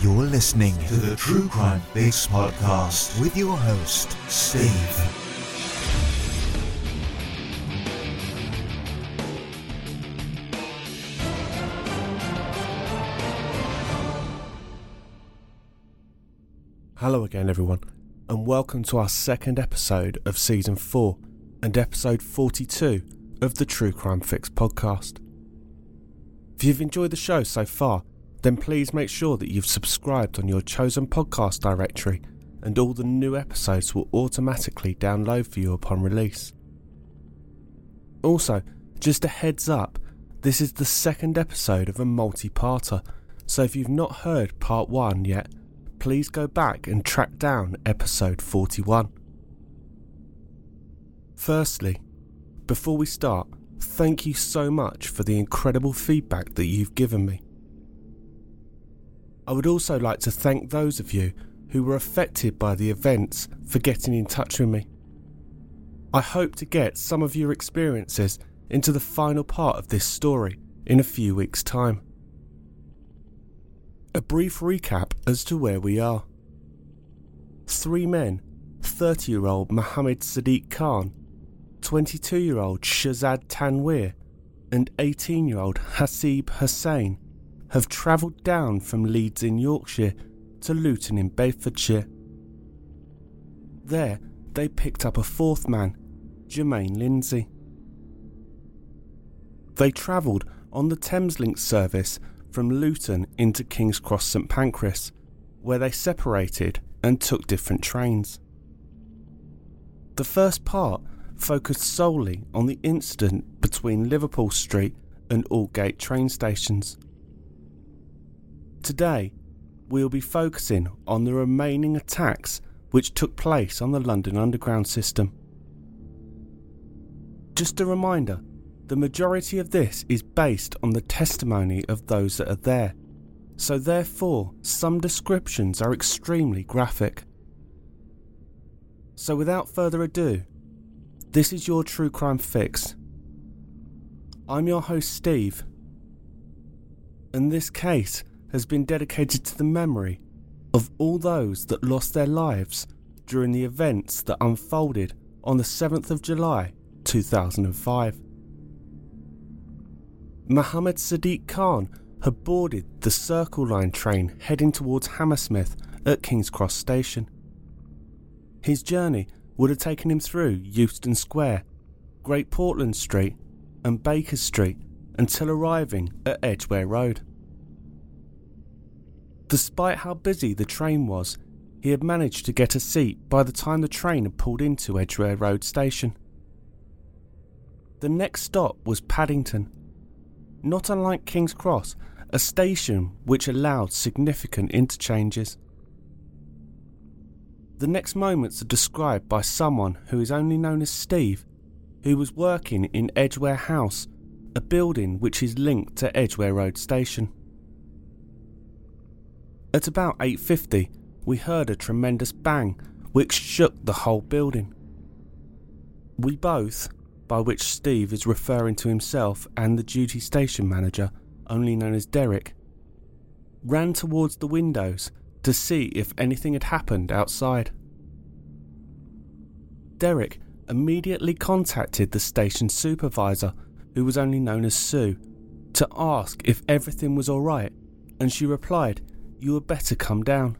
You're listening to the True Crime Fix podcast with your host, Steve. Hello again, everyone, and welcome to our second episode of season 4 and episode 42 of the True Crime Fix podcast. If you've enjoyed the show so far, then please make sure that you've subscribed on your chosen podcast directory and all the new episodes will automatically download for you upon release. Also, just a heads up, this is the second episode of a multi parter, so if you've not heard part 1 yet, please go back and track down episode 41. Firstly, before we start, thank you so much for the incredible feedback that you've given me. I would also like to thank those of you who were affected by the events for getting in touch with me. I hope to get some of your experiences into the final part of this story in a few weeks' time. A brief recap as to where we are. Three men 30 year old Mohammed Sadiq Khan, 22 year old Shazad Tanweer, and 18 year old Hasib Hussain have travelled down from Leeds in Yorkshire to Luton in Bedfordshire. There, they picked up a fourth man, Jermaine Lindsay. They travelled on the Thameslink service from Luton into King's Cross St Pancras, where they separated and took different trains. The first part focused solely on the incident between Liverpool Street and Aldgate train stations. Today, we'll be focusing on the remaining attacks which took place on the London Underground system. Just a reminder the majority of this is based on the testimony of those that are there, so therefore, some descriptions are extremely graphic. So, without further ado, this is your True Crime Fix. I'm your host, Steve, and this case has been dedicated to the memory of all those that lost their lives during the events that unfolded on the 7th of July 2005. Mohammed Sadiq Khan had boarded the Circle Line train heading towards Hammersmith at King's Cross Station. His journey would have taken him through Euston Square, Great Portland Street, and Baker Street until arriving at Edgware Road. Despite how busy the train was, he had managed to get a seat by the time the train had pulled into Edgware Road station. The next stop was Paddington. Not unlike King's Cross, a station which allowed significant interchanges. The next moments are described by someone who is only known as Steve, who was working in Edgware House, a building which is linked to Edgware Road station. At about 8:50, we heard a tremendous bang which shook the whole building. We both, by which Steve is referring to himself and the duty station manager, only known as Derek, ran towards the windows to see if anything had happened outside. Derek immediately contacted the station supervisor, who was only known as Sue, to ask if everything was alright, and she replied you had better come down.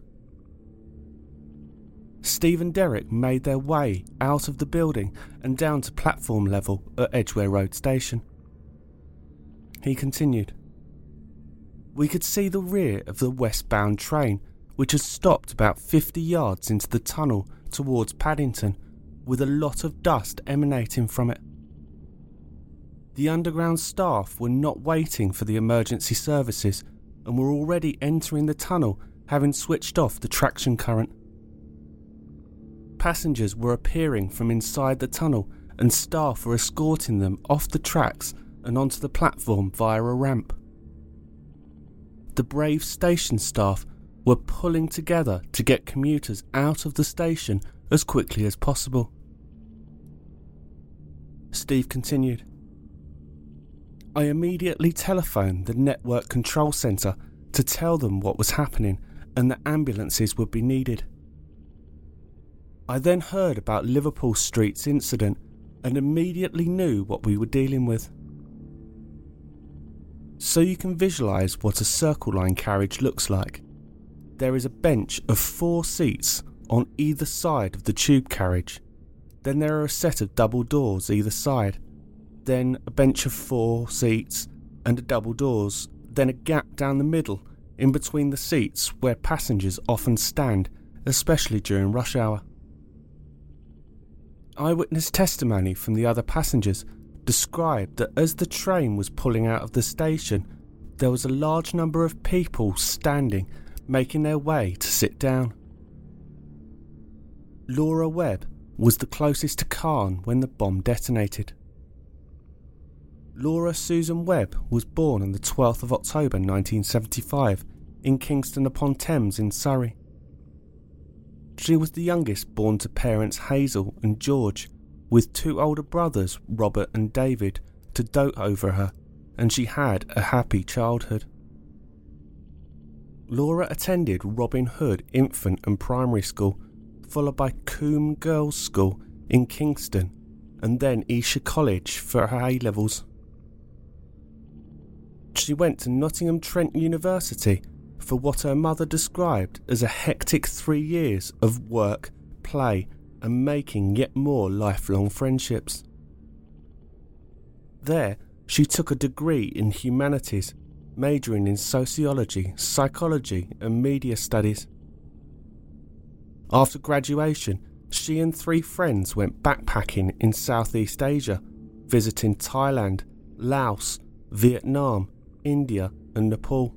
Steve and Derek made their way out of the building and down to platform level at Edgware Road Station. He continued. We could see the rear of the westbound train, which had stopped about 50 yards into the tunnel towards Paddington, with a lot of dust emanating from it. The underground staff were not waiting for the emergency services and were already entering the tunnel, having switched off the traction current. Passengers were appearing from inside the tunnel, and staff were escorting them off the tracks and onto the platform via a ramp. The brave station staff were pulling together to get commuters out of the station as quickly as possible. Steve continued. I immediately telephoned the network control centre to tell them what was happening and that ambulances would be needed. I then heard about Liverpool Street's incident and immediately knew what we were dealing with. So you can visualise what a Circle Line carriage looks like. There is a bench of four seats on either side of the tube carriage. Then there are a set of double doors either side. Then a bench of four seats and a double doors. Then a gap down the middle in between the seats where passengers often stand, especially during rush hour. Eyewitness testimony from the other passengers described that as the train was pulling out of the station, there was a large number of people standing, making their way to sit down. Laura Webb was the closest to Khan when the bomb detonated. Laura Susan Webb was born on the 12th of October 1975 in Kingston upon Thames in Surrey. She was the youngest born to parents Hazel and George, with two older brothers, Robert and David, to dote over her, and she had a happy childhood. Laura attended Robin Hood Infant and Primary School followed by Coombe Girls' School in Kingston, and then Esher College for her A levels. She went to Nottingham Trent University for what her mother described as a hectic three years of work, play, and making yet more lifelong friendships. There, she took a degree in humanities, majoring in sociology, psychology, and media studies. After graduation, she and three friends went backpacking in Southeast Asia, visiting Thailand, Laos, Vietnam, India, and Nepal.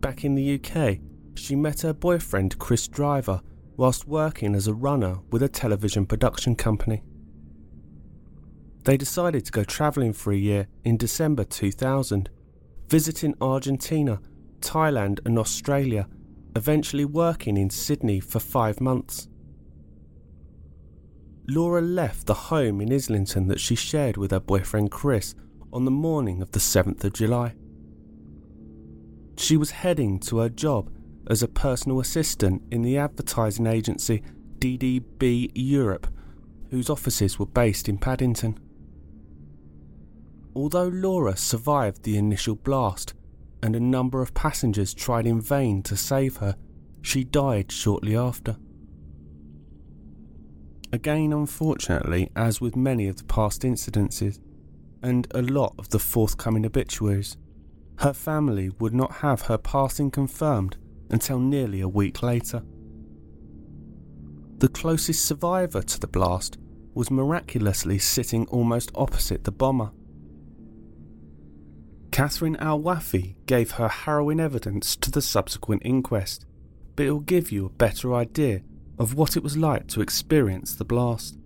Back in the UK, she met her boyfriend Chris Driver whilst working as a runner with a television production company. They decided to go travelling for a year in December 2000, visiting Argentina, Thailand, and Australia eventually working in Sydney for five months. Laura left the home in Islington that she shared with her boyfriend Chris on the morning of the 7th of July. She was heading to her job as a personal assistant in the advertising agency DDB Europe, whose offices were based in Paddington. Although Laura survived the initial blast, and a number of passengers tried in vain to save her, she died shortly after. Again, unfortunately, as with many of the past incidences, and a lot of the forthcoming obituaries, her family would not have her passing confirmed until nearly a week later. The closest survivor to the blast was miraculously sitting almost opposite the bomber. Catherine Al Wafi gave her harrowing evidence to the subsequent inquest, but it will give you a better idea of what it was like to experience the blast.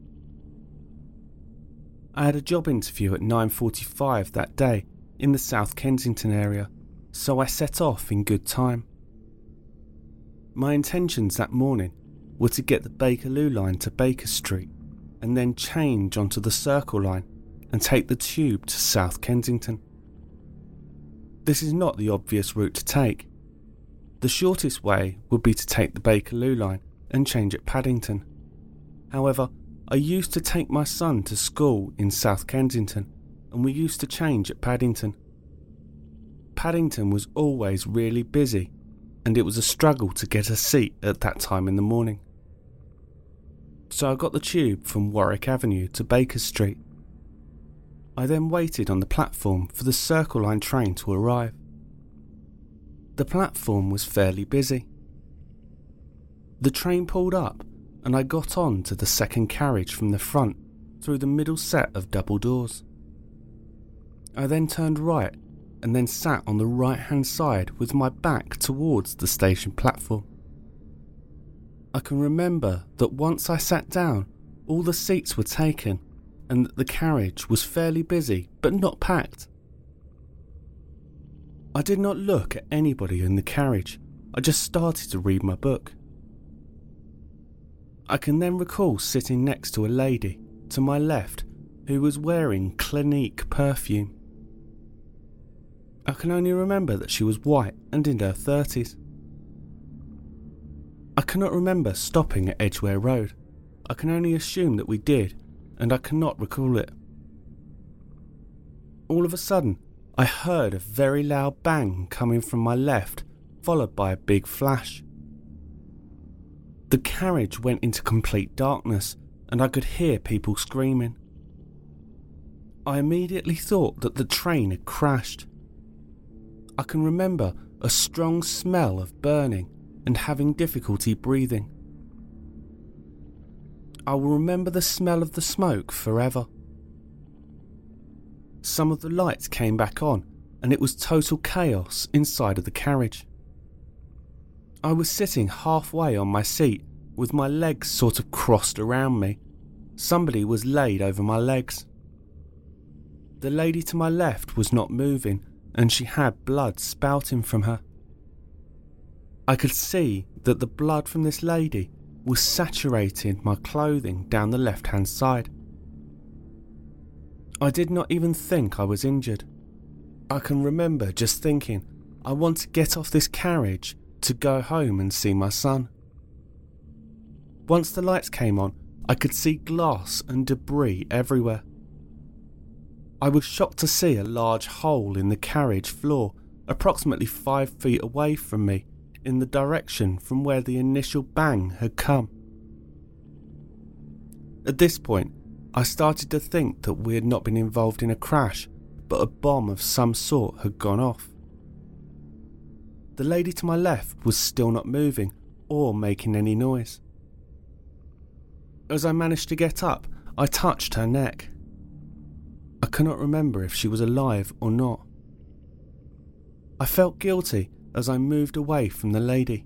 I had a job interview at 9:45 that day in the South Kensington area, so I set off in good time. My intentions that morning were to get the Bakerloo line to Baker Street and then change onto the Circle line and take the tube to South Kensington. This is not the obvious route to take. The shortest way would be to take the Bakerloo line and change at Paddington. However, I used to take my son to school in South Kensington, and we used to change at Paddington. Paddington was always really busy, and it was a struggle to get a seat at that time in the morning. So I got the tube from Warwick Avenue to Baker Street I then waited on the platform for the Circle Line train to arrive. The platform was fairly busy. The train pulled up, and I got on to the second carriage from the front through the middle set of double doors. I then turned right and then sat on the right hand side with my back towards the station platform. I can remember that once I sat down, all the seats were taken and that the carriage was fairly busy but not packed. I did not look at anybody in the carriage, I just started to read my book. I can then recall sitting next to a lady to my left who was wearing Clinique perfume. I can only remember that she was white and in her 30s. I cannot remember stopping at Edgware Road. I can only assume that we did, and I cannot recall it. All of a sudden, I heard a very loud bang coming from my left, followed by a big flash. The carriage went into complete darkness, and I could hear people screaming. I immediately thought that the train had crashed. I can remember a strong smell of burning and having difficulty breathing. I will remember the smell of the smoke forever. Some of the lights came back on, and it was total chaos inside of the carriage. I was sitting halfway on my seat with my legs sort of crossed around me. Somebody was laid over my legs. The lady to my left was not moving, and she had blood spouting from her. I could see that the blood from this lady was saturating my clothing down the left hand side. I did not even think I was injured. I can remember just thinking, I want to get off this carriage to go home and see my son. Once the lights came on, I could see glass and debris everywhere. I was shocked to see a large hole in the carriage floor, approximately five feet away from me, in the direction from where the initial bang had come. At this point, I started to think that we had not been involved in a crash, but a bomb of some sort had gone off. The lady to my left was still not moving or making any noise. As I managed to get up, I touched her neck. I cannot remember if she was alive or not. I felt guilty as I moved away from the lady.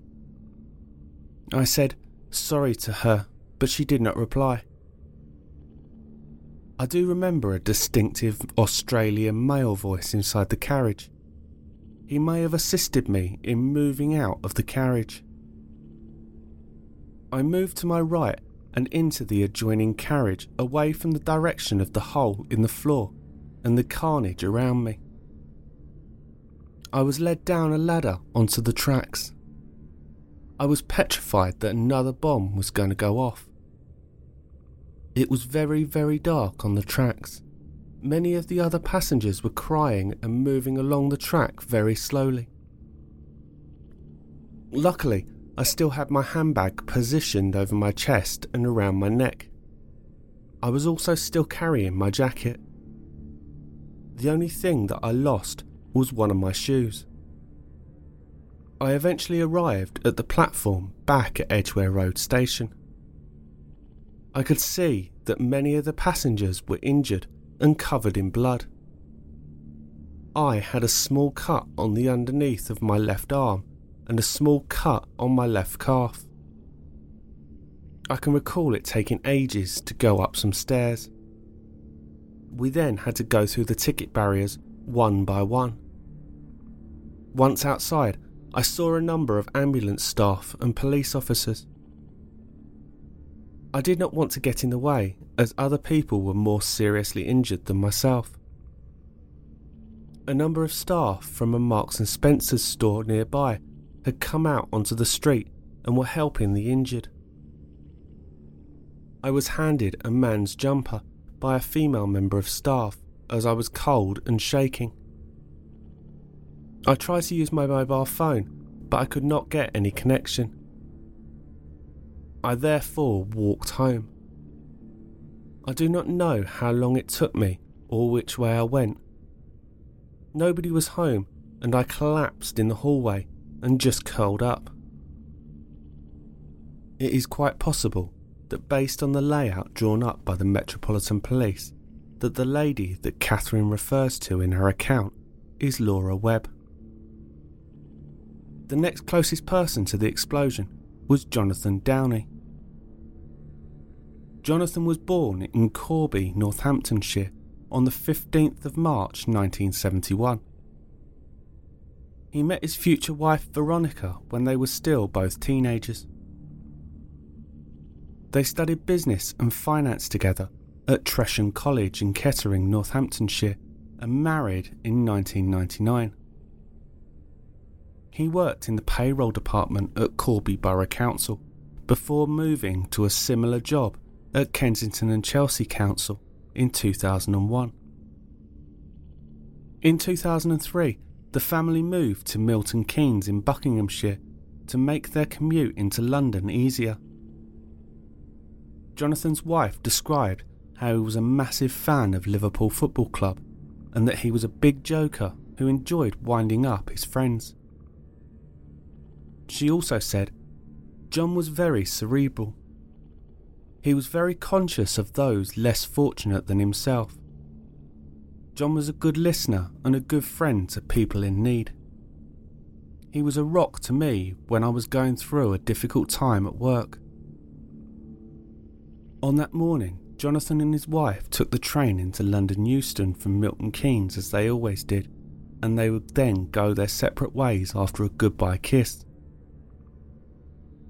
I said sorry to her, but she did not reply. I do remember a distinctive Australian male voice inside the carriage. He may have assisted me in moving out of the carriage. I moved to my right and into the adjoining carriage away from the direction of the hole in the floor and the carnage around me. I was led down a ladder onto the tracks. I was petrified that another bomb was going to go off. It was very, very dark on the tracks. Many of the other passengers were crying and moving along the track very slowly. Luckily, I still had my handbag positioned over my chest and around my neck. I was also still carrying my jacket. The only thing that I lost was one of my shoes. I eventually arrived at the platform back at Edgware Road station. I could see that many of the passengers were injured and covered in blood. I had a small cut on the underneath of my left arm and a small cut on my left calf. I can recall it taking ages to go up some stairs. We then had to go through the ticket barriers one by one. Once outside, I saw a number of ambulance staff and police officers. I did not want to get in the way, as other people were more seriously injured than myself. A number of staff from a Marks and Spencer's store nearby had come out onto the street and were helping the injured. I was handed a man's jumper by a female member of staff as I was cold and shaking. I tried to use my mobile phone, but I could not get any connection. I therefore walked home. I do not know how long it took me or which way I went. Nobody was home, and I collapsed in the hallway and just curled up. It is quite possible that based on the layout drawn up by the Metropolitan Police, that the lady that Catherine refers to in her account is Laura Webb. The next closest person to the explosion was Jonathan Downey. Jonathan was born in Corby, Northamptonshire on the 15th of March 1971. He met his future wife Veronica when they were still both teenagers. They studied business and finance together at Tresham College in Kettering, Northamptonshire, and married in 1999. He worked in the payroll department at Corby Borough Council before moving to a similar job at Kensington and Chelsea Council in 2001. In 2003, the family moved to Milton Keynes in Buckinghamshire to make their commute into London easier. Jonathan's wife described how he was a massive fan of Liverpool Football Club and that he was a big joker who enjoyed winding up his friends. She also said John was very cerebral. He was very conscious of those less fortunate than himself. John was a good listener and a good friend to people in need. He was a rock to me when I was going through a difficult time at work. On that morning, Jonathan and his wife took the train into London Euston from Milton Keynes as they always did, and they would then go their separate ways after a goodbye kiss.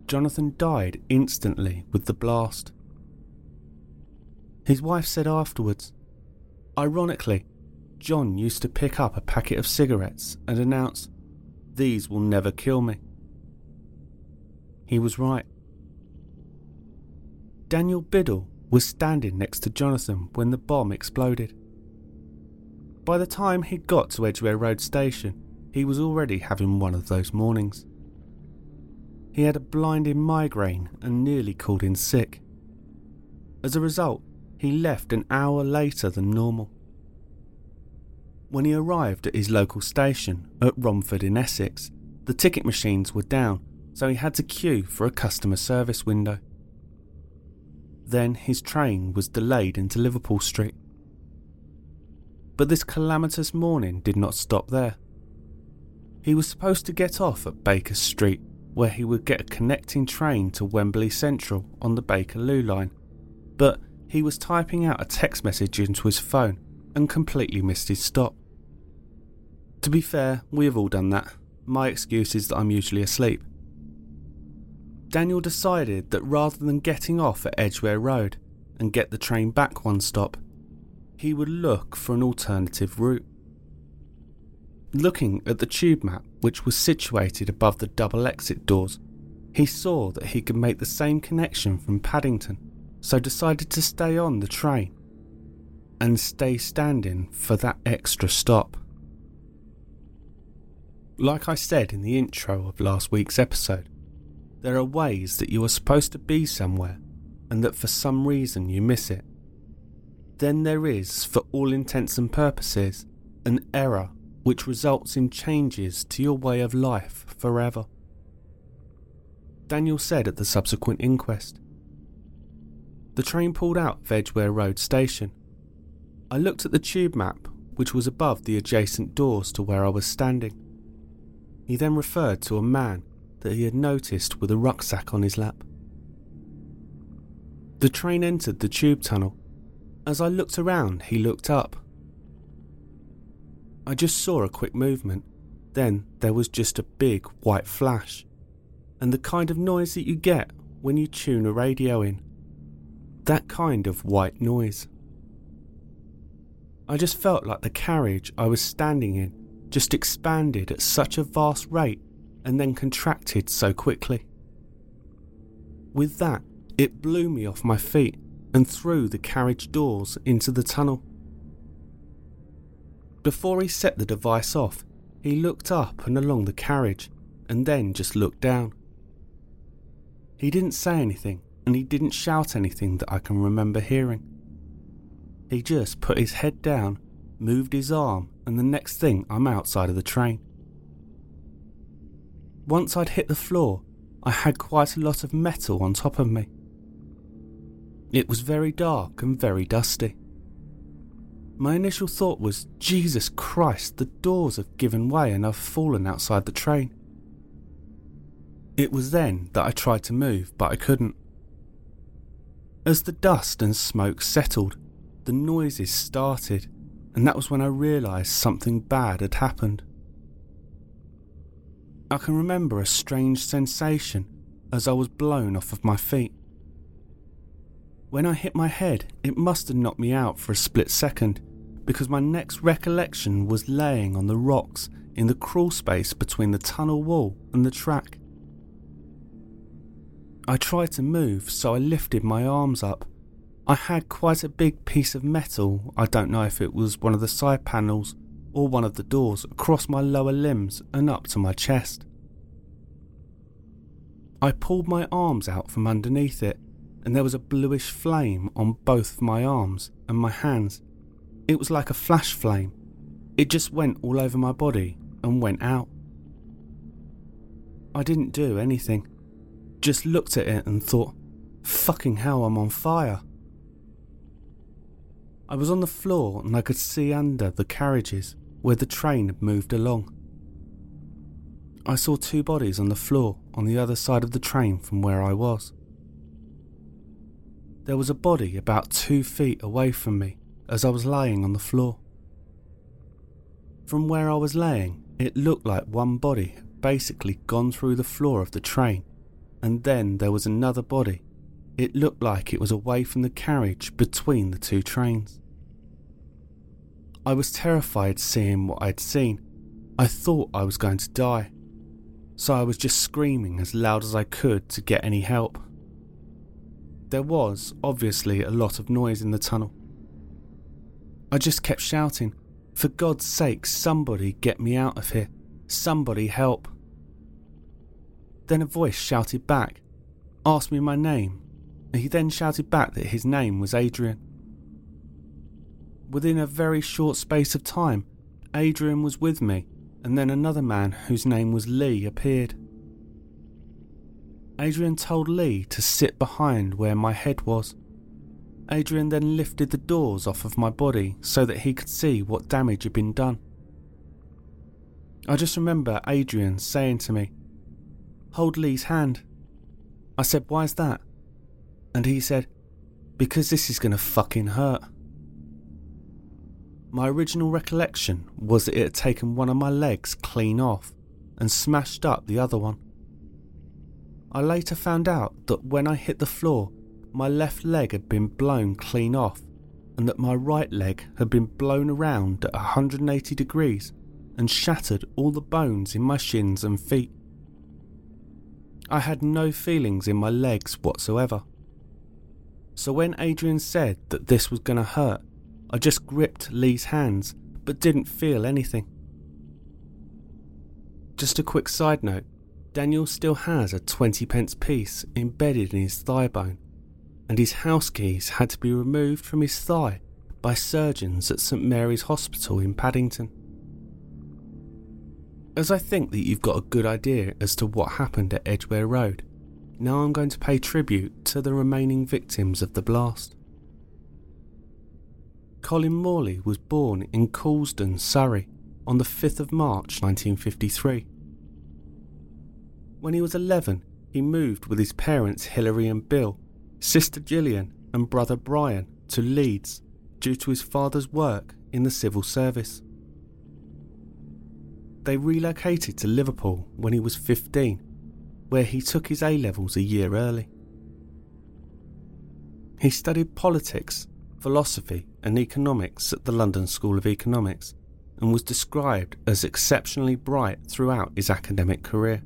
Jonathan died instantly with the blast. His wife said afterwards, Ironically, John used to pick up a packet of cigarettes and announce, These will never kill me. He was right. Daniel Biddle was standing next to Jonathan when the bomb exploded. By the time he got to Edgware Road Station, he was already having one of those mornings. He had a blinding migraine and nearly called in sick. As a result, he left an hour later than normal. When he arrived at his local station at Romford in Essex, the ticket machines were down, so he had to queue for a customer service window. Then his train was delayed into Liverpool Street. But this calamitous morning did not stop there. He was supposed to get off at Baker Street, where he would get a connecting train to Wembley Central on the Bakerloo line, but he was typing out a text message into his phone and completely missed his stop. To be fair, we have all done that. My excuse is that I'm usually asleep. Daniel decided that rather than getting off at Edgware Road and get the train back one stop, he would look for an alternative route. Looking at the tube map, which was situated above the double exit doors, he saw that he could make the same connection from Paddington, so decided to stay on the train and stay standing for that extra stop. Like I said in the intro of last week's episode, there are ways that you are supposed to be somewhere and that for some reason you miss it. Then there is, for all intents and purposes, an error which results in changes to your way of life forever. Daniel said at the subsequent inquest. The train pulled out of Road station. I looked at the tube map, which was above the adjacent doors to where I was standing. He then referred to a man that he had noticed with a rucksack on his lap. The train entered the tube tunnel. As I looked around, he looked up. I just saw a quick movement. Then there was just a big white flash, and the kind of noise that you get when you tune a radio in. That kind of white noise. I just felt like the carriage I was standing in just expanded at such a vast rate and then contracted so quickly. With that, it blew me off my feet and through the carriage doors into the tunnel. Before he set the device off, he looked up and along the carriage and then just looked down. He didn't say anything and he didn't shout anything that I can remember hearing. He just put his head down, moved his arm, and the next thing I'm outside of the train. Once I'd hit the floor, I had quite a lot of metal on top of me. It was very dark and very dusty. My initial thought was, Jesus Christ, the doors have given way and I've fallen outside the train. It was then that I tried to move, but I couldn't. As the dust and smoke settled, the noises started, and that was when I realised something bad had happened. I can remember a strange sensation as I was blown off of my feet. When I hit my head, it must have knocked me out for a split second because my next recollection was laying on the rocks in the crawl space between the tunnel wall and the track. I tried to move, so I lifted my arms up. I had quite a big piece of metal, I don't know if it was one of the side panels or one of the doors, across my lower limbs and up to my chest. I pulled my arms out from underneath it, and there was a bluish flame on both my arms and my hands. It was like a flash flame. It just went all over my body and went out. I didn't do anything, just looked at it and thought, fucking hell, I'm on fire. I was on the floor and I could see under the carriages where the train had moved along. I saw two bodies on the floor on the other side of the train from where I was. There was a body about two feet away from me as I was lying on the floor. From where I was laying, it looked like one body had basically gone through the floor of the train, and then there was another body. It looked like it was away from the carriage between the two trains. I was terrified seeing what I'd seen. I thought I was going to die, so I was just screaming as loud as I could to get any help. There was, obviously, a lot of noise in the tunnel, I just kept shouting, For God's sake, somebody get me out of here. Somebody help. Then a voice shouted back, asked me my name, and he then shouted back that his name was Adrian. Within a very short space of time, Adrian was with me, and then another man whose name was Lee appeared. Adrian told Lee to sit behind where my head was. Adrian then lifted the doors off of my body so that he could see what damage had been done. I just remember Adrian saying to me, Hold Lee's hand. I said, Why's that? And he said, Because this is going to fucking hurt. My original recollection was that it had taken one of my legs clean off and smashed up the other one. I later found out that when I hit the floor, my left leg had been blown clean off, and that my right leg had been blown around at 180 degrees and shattered all the bones in my shins and feet. I had no feelings in my legs whatsoever. So when Adrian said that this was going to hurt, I just gripped Lee's hands but didn't feel anything. Just a quick side note Daniel still has a 20 pence piece embedded in his thigh bone and his house keys had to be removed from his thigh by surgeons at St Mary's Hospital in Paddington. As I think that you've got a good idea as to what happened at Edgware Road, now I'm going to pay tribute to the remaining victims of the blast. Colin Morley was born in Coulsdon, Surrey, on the 5th of March 1953. When he was 11, he moved with his parents Hilary and Bill sister Gillian, and brother Brian to Leeds due to his father's work in the civil service. They relocated to Liverpool when he was 15, where he took his A levels a year early. He studied politics, philosophy, and economics at the London School of Economics and was described as exceptionally bright throughout his academic career.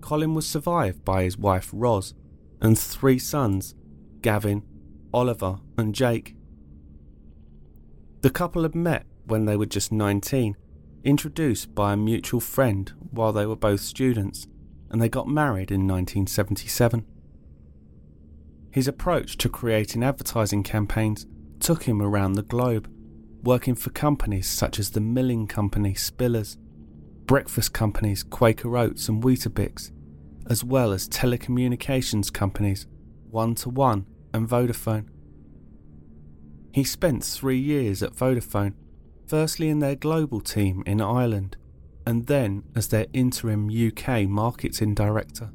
Colin was survived by his wife Ros and three sons Gavin, Oliver, and Jake. The couple had met when they were just 19, introduced by a mutual friend while they were both students, and they got married in 1977. His approach to creating advertising campaigns took him around the globe, working for companies such as the milling company Spillers, breakfast companies Quaker Oats and Weetabix, as well as telecommunications companies One to One and Vodafone. He spent three years at Vodafone, firstly in their global team in Ireland, and then as their interim UK marketing director.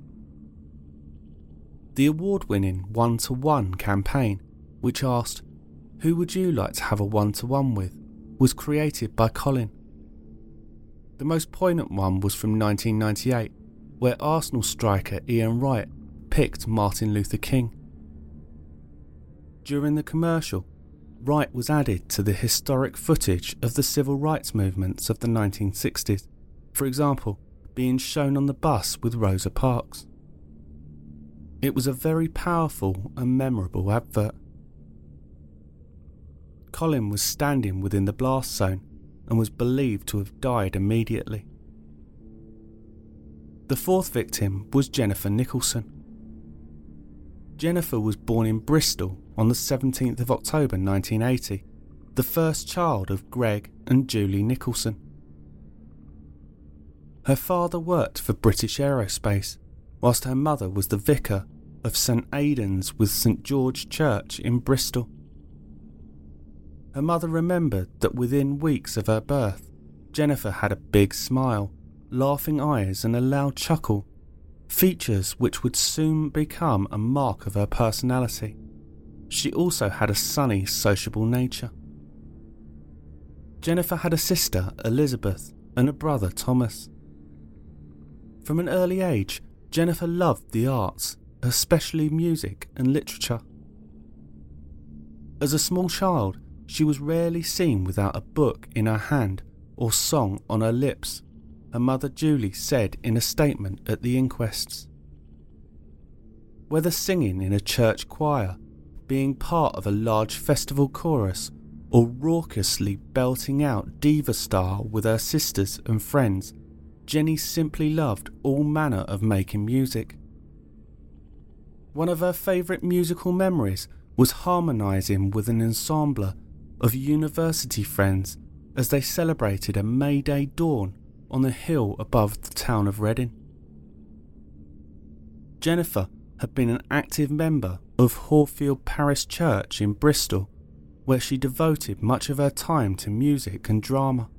The award winning One to One campaign, which asked, Who would you like to have a one to one with? was created by Colin. The most poignant one was from 1998, where Arsenal striker Ian Wright picked Martin Luther King. During the commercial, Wright was added to the historic footage of the civil rights movements of the 1960s, for example, being shown on the bus with Rosa Parks. It was a very powerful and memorable advert. Colin was standing within the blast zone and was believed to have died immediately. The fourth victim was Jennifer Nicholson. Jennifer was born in Bristol on the 17th of October 1980, the first child of Greg and Julie Nicholson. Her father worked for British Aerospace, whilst her mother was the vicar of St Aidan's with St George Church in Bristol. Her mother remembered that within weeks of her birth, Jennifer had a big smile, laughing eyes, and a loud chuckle, features which would soon become a mark of her personality. She also had a sunny, sociable nature. Jennifer had a sister, Elizabeth, and a brother, Thomas. From an early age, Jennifer loved the arts, especially music and literature. As a small child, she was rarely seen without a book in her hand or song on her lips, her mother Julie said in a statement at the inquests. Whether singing in a church choir, being part of a large festival chorus, or raucously belting out diva style with her sisters and friends, Jenny simply loved all manner of making music. One of her favourite musical memories was harmonising with an ensemble of university friends as they celebrated a May Day dawn on the hill above the town of Reading. Jennifer had been an active member of Horfield Parish Church in Bristol, where she devoted much of her time to music and drama.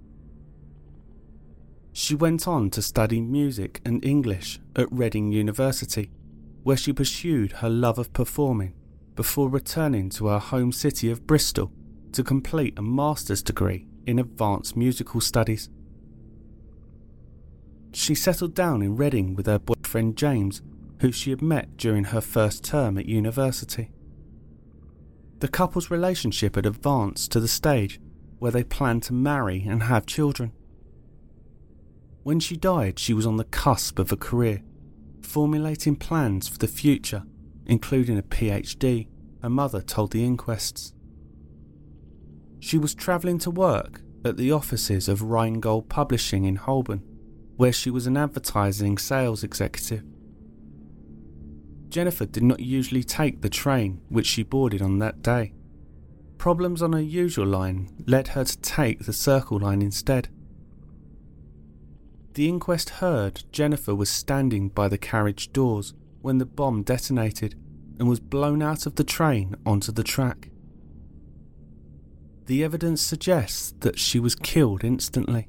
She went on to study music and English at Reading University, where she pursued her love of performing before returning to her home city of Bristol to complete a master's degree in advanced musical studies. She settled down in Reading with her boyfriend James, who she had met during her first term at university. The couple's relationship had advanced to the stage where they planned to marry and have children. When she died, she was on the cusp of a career, formulating plans for the future, including a PhD, her mother told the inquests. She was travelling to work at the offices of Rheingold Publishing in Holborn, where she was an advertising sales executive. Jennifer did not usually take the train which she boarded on that day. Problems on her usual line led her to take the Circle line instead. The inquest heard Jennifer was standing by the carriage doors when the bomb detonated and was blown out of the train onto the track. The evidence suggests that she was killed instantly.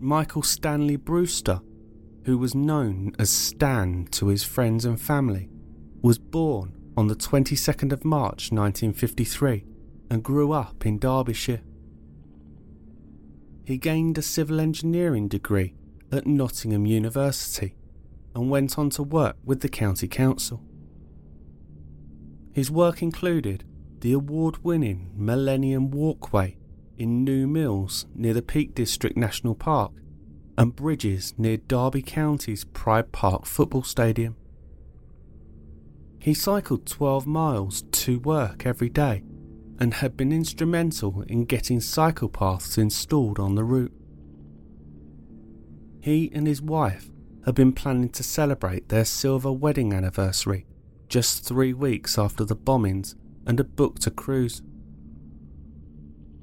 Michael Stanley Brewster, who was known as Stan to his friends and family, was born on the 22nd of March 1953 and grew up in Derbyshire. He gained a civil engineering degree at Nottingham University and went on to work with the county council. His work included the award winning Millennium Walkway in New Mills near the Peak District National Park and bridges near Derby County's Pride Park football stadium. He cycled 12 miles to work every day and had been instrumental in getting cycle paths installed on the route. He and his wife had been planning to celebrate their silver wedding anniversary just three weeks after the bombings and had booked a cruise.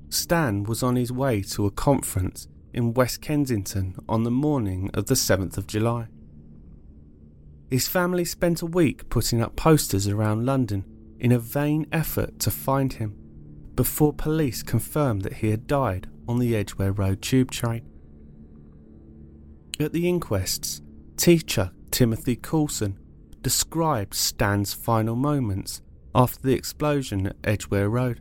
Stan was on his way to a conference in West Kensington on the morning of the 7th of July. his family spent a week putting up posters around London in a vain effort to find him before police confirmed that he had died on the Edgware Road tube train. At the inquests, teacher Timothy Coulson described Stan's final moments after the explosion at Edgware Road.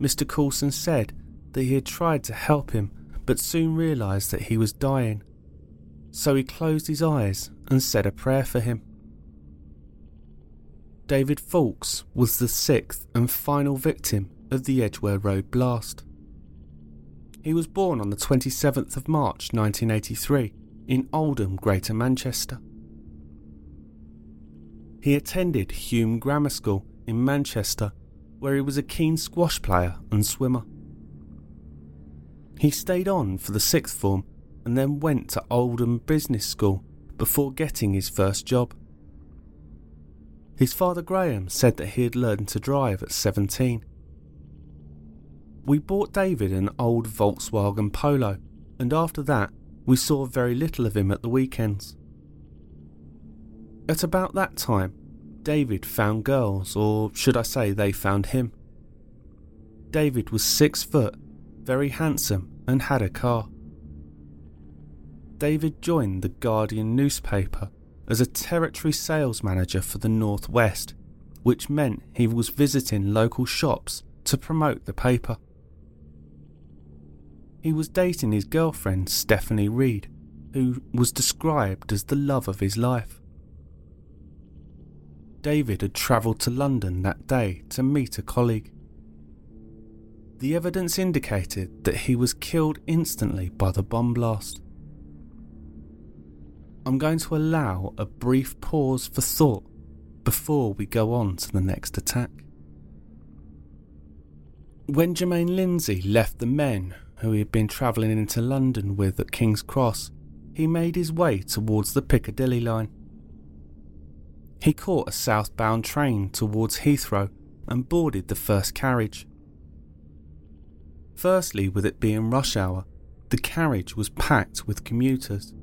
Mr. Coulson said that he had tried to help him but soon realised that he was dying, so he closed his eyes and said a prayer for him. David Foulkes was the sixth and final victim of the Edgware Road blast. He was born on the 27th of March 1983 in Oldham, Greater Manchester. He attended Hulme Grammar School in Manchester, where he was a keen squash player and swimmer. He stayed on for the sixth form and then went to Oldham Business School before getting his first job. His father Graham said that he had learned to drive at 17. We bought David an old Volkswagen Polo, and after that, we saw very little of him at the weekends. At about that time, David found girls, or should I say, they found him. David was six foot, very handsome, and had a car. David joined the Guardian newspaper as a territory sales manager for the Northwest, which meant he was visiting local shops to promote the paper. He was dating his girlfriend, Stephanie Reed, who was described as the love of his life. David had travelled to London that day to meet a colleague. The evidence indicated that he was killed instantly by the bomb blast. I'm going to allow a brief pause for thought before we go on to the next attack. When Jermaine Lindsay left the men who he had been travelling into London with at King's Cross, he made his way towards the Piccadilly line. He caught a southbound train towards Heathrow and boarded the first carriage. Firstly, with it being rush hour, the carriage was packed with commuters,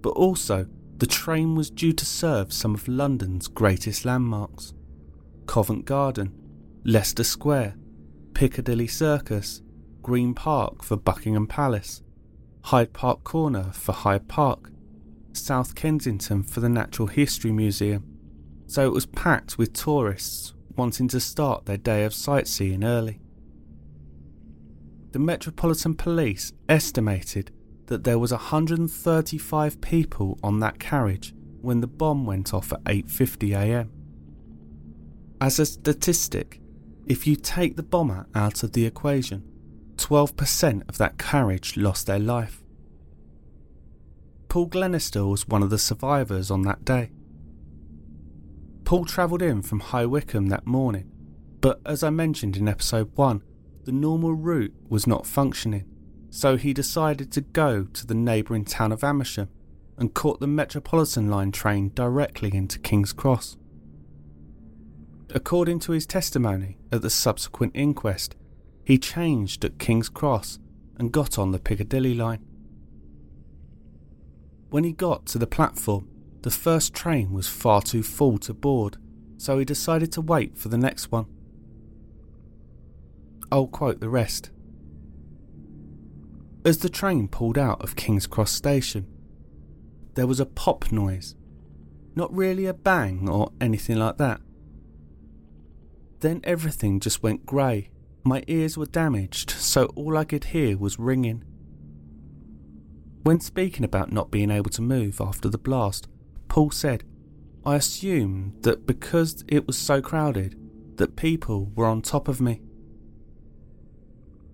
but also the train was due to serve some of London's greatest landmarks. Covent Garden, Leicester Square, Piccadilly Circus, Green Park for Buckingham Palace, Hyde Park Corner for Hyde Park, South Kensington for the Natural History Museum, so it was packed with tourists wanting to start their day of sightseeing early. The Metropolitan Police estimated that there was 135 people on that carriage when the bomb went off at 8:50 a.m. As a statistic, if you take the bomber out of the equation, 12% of that carriage lost their life. Paul Glenister was one of the survivors on that day. Paul travelled in from High Wycombe that morning, but as I mentioned in episode 1, the normal route was not functioning, so he decided to go to the neighbouring town of Amersham and caught the Metropolitan line train directly into King's Cross. According to his testimony at the subsequent inquest, he changed at King's Cross and got on the Piccadilly line. When he got to the platform, the first train was far too full to board, so he decided to wait for the next one. I'll quote the rest. As the train pulled out of King's Cross station, there was a pop noise. Not really a bang or anything like that. Then everything just went grey my ears were damaged, so all I could hear was ringing. When speaking about not being able to move after the blast, Paul said, I assumed that because it was so crowded, that people were on top of me.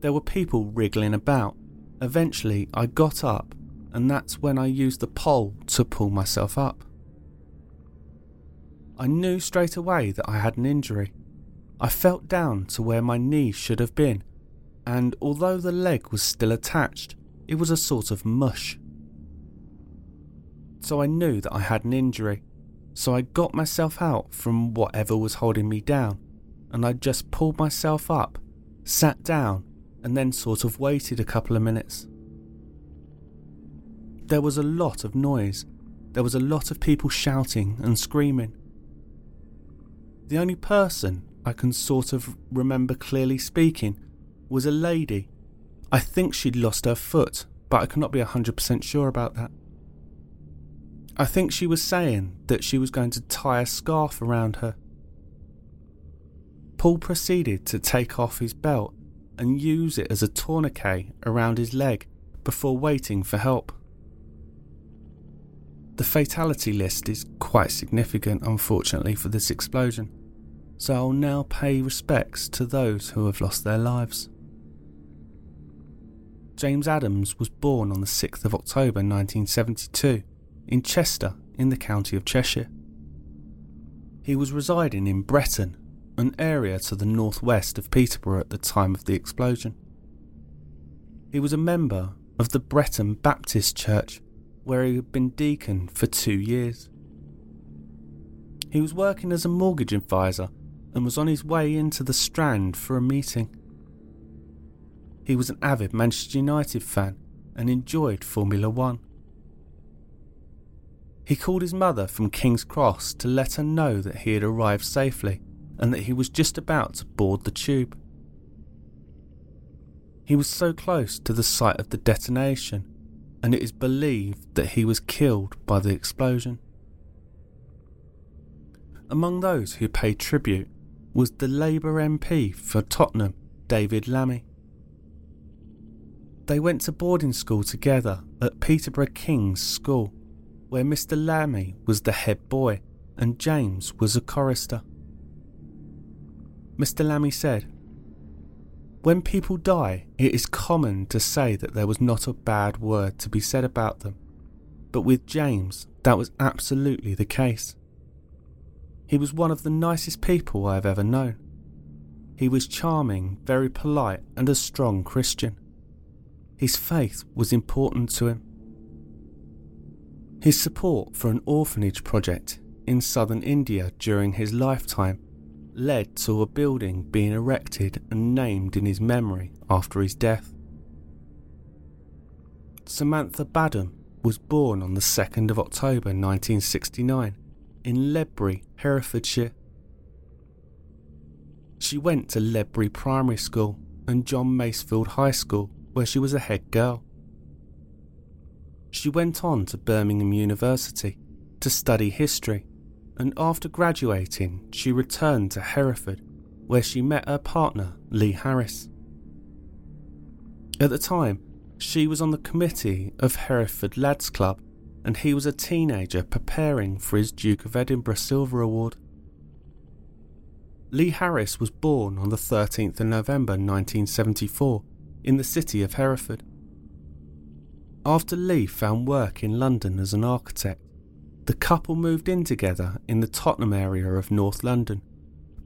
There were people wriggling about. Eventually, I got up, and that's when I used the pole to pull myself up. I knew straight away that I had an injury. I felt down to where my knee should have been, and although the leg was still attached, it was a sort of mush. So I knew that I had an injury, so I got myself out from whatever was holding me down, and I just pulled myself up, sat down, and then sort of waited a couple of minutes. There was a lot of noise, there was a lot of people shouting and screaming. The only person I can sort of remember clearly speaking was a lady. I think she'd lost her foot, but I cannot be 100% sure about that. I think she was saying that she was going to tie a scarf around her. Paul proceeded to take off his belt and use it as a tourniquet around his leg before waiting for help. The fatality list is quite significant, unfortunately, for this explosion, so I'll now pay respects to those who have lost their lives. James Adams was born on the 6th of October 1972 in Chester in the county of Cheshire. He was residing in Bretton, an area to the northwest of Peterborough at the time of the explosion. He was a member of the Bretton Baptist Church where he had been deacon for two years. He was working as a mortgage advisor and was on his way into the Strand for a meeting. He was an avid Manchester United fan and enjoyed Formula One. He called his mother from King's Cross to let her know that he had arrived safely and that he was just about to board the tube. He was so close to the site of the detonation and it is believed that he was killed by the explosion. Among those who paid tribute was the Labour MP for Tottenham, David Lammy. They went to boarding school together at Peterborough King's School, where Mr. Lammy was the head boy and James was a chorister. Mr. Lammy said, when people die, it is common to say that there was not a bad word to be said about them. But with James, that was absolutely the case. He was one of the nicest people I have ever known. He was charming, very polite, and a strong Christian. His faith was important to him. His support for an orphanage project in southern India during his lifetime led to a building being erected and named in his memory after his death. Samantha Badham was born on the 2nd of October 1969 in Ledbury, Herefordshire. She went to Ledbury Primary School and John Masefield High School, where she was a head girl. She went on to Birmingham University to study history and after graduating, she returned to Hereford, where she met her partner, Lee Harris. At the time, she was on the committee of Hereford Lads Club, and he was a teenager preparing for his Duke of Edinburgh Silver Award. Lee Harris was born on the 13th of November 1974 in the city of Hereford. After Lee found work in London as an architect, the couple moved in together in the Tottenham area of North London,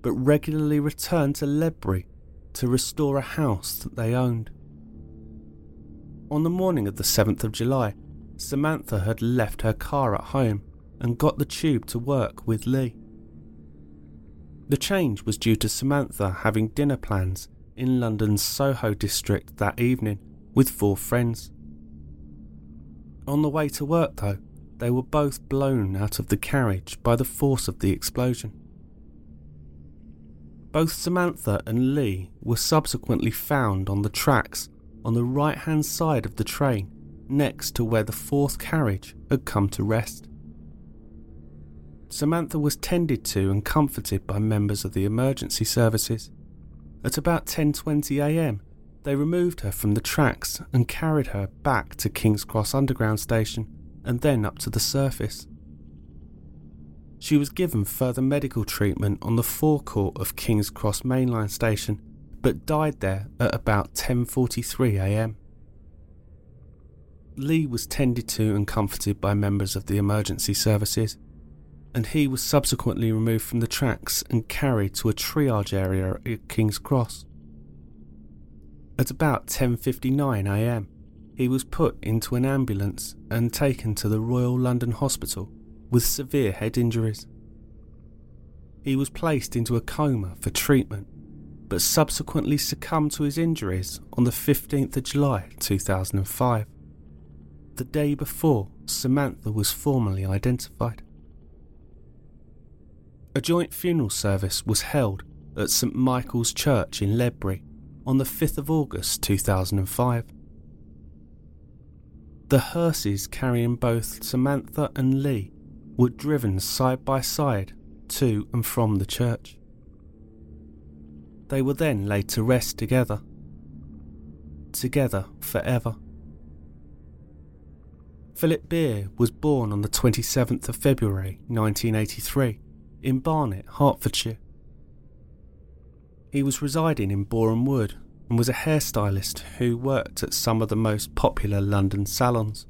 but regularly returned to Ledbury to restore a house that they owned. On the morning of the 7th of July, Samantha had left her car at home and got the tube to work with Lee. The change was due to Samantha having dinner plans in London's Soho district that evening with four friends. On the way to work, though, they were both blown out of the carriage by the force of the explosion. Both Samantha and Lee were subsequently found on the tracks on the right hand side of the train next to where the fourth carriage had come to rest. Samantha was tended to and comforted by members of the emergency services. At about 10:20 a.m., they removed her from the tracks and carried her back to King's Cross Underground station and then up to the surface. She was given further medical treatment on the forecourt of King's Cross mainline station, but died there at about 10:43 a.m. Lee was tended to and comforted by members of the emergency services, and he was subsequently removed from the tracks and carried to a triage area at King's Cross. At about 10:59 a.m., he was put into an ambulance and taken to the Royal London Hospital with severe head injuries. He was placed into a coma for treatment, but subsequently succumbed to his injuries on the 15th of July 2005, the day before Samantha was formally identified. A joint funeral service was held at St Michael's Church in Ledbury on the 5th of August 2005. The hearses carrying both Samantha and Lee were driven side by side to and from the church. They were then laid to rest together. Together forever. Philip Beer was born on the 27th of February 1983 in Barnet, Hertfordshire. He was residing in Boreham Wood and was a hairstylist who worked at some of the most popular London salons.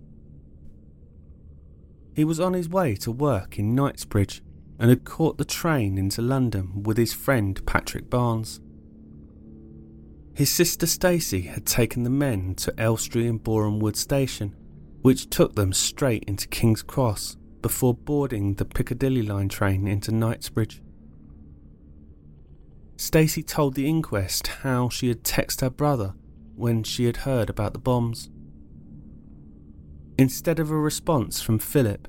He was on his way to work in Knightsbridge and had caught the train into London with his friend Patrick Barnes. His sister Stacey had taken the men to Elstree and Boreham Wood station, which took them straight into King's Cross before boarding the Piccadilly line train into Knightsbridge. Stacey told the inquest how she had texted her brother when she had heard about the bombs. Instead of a response from Philip,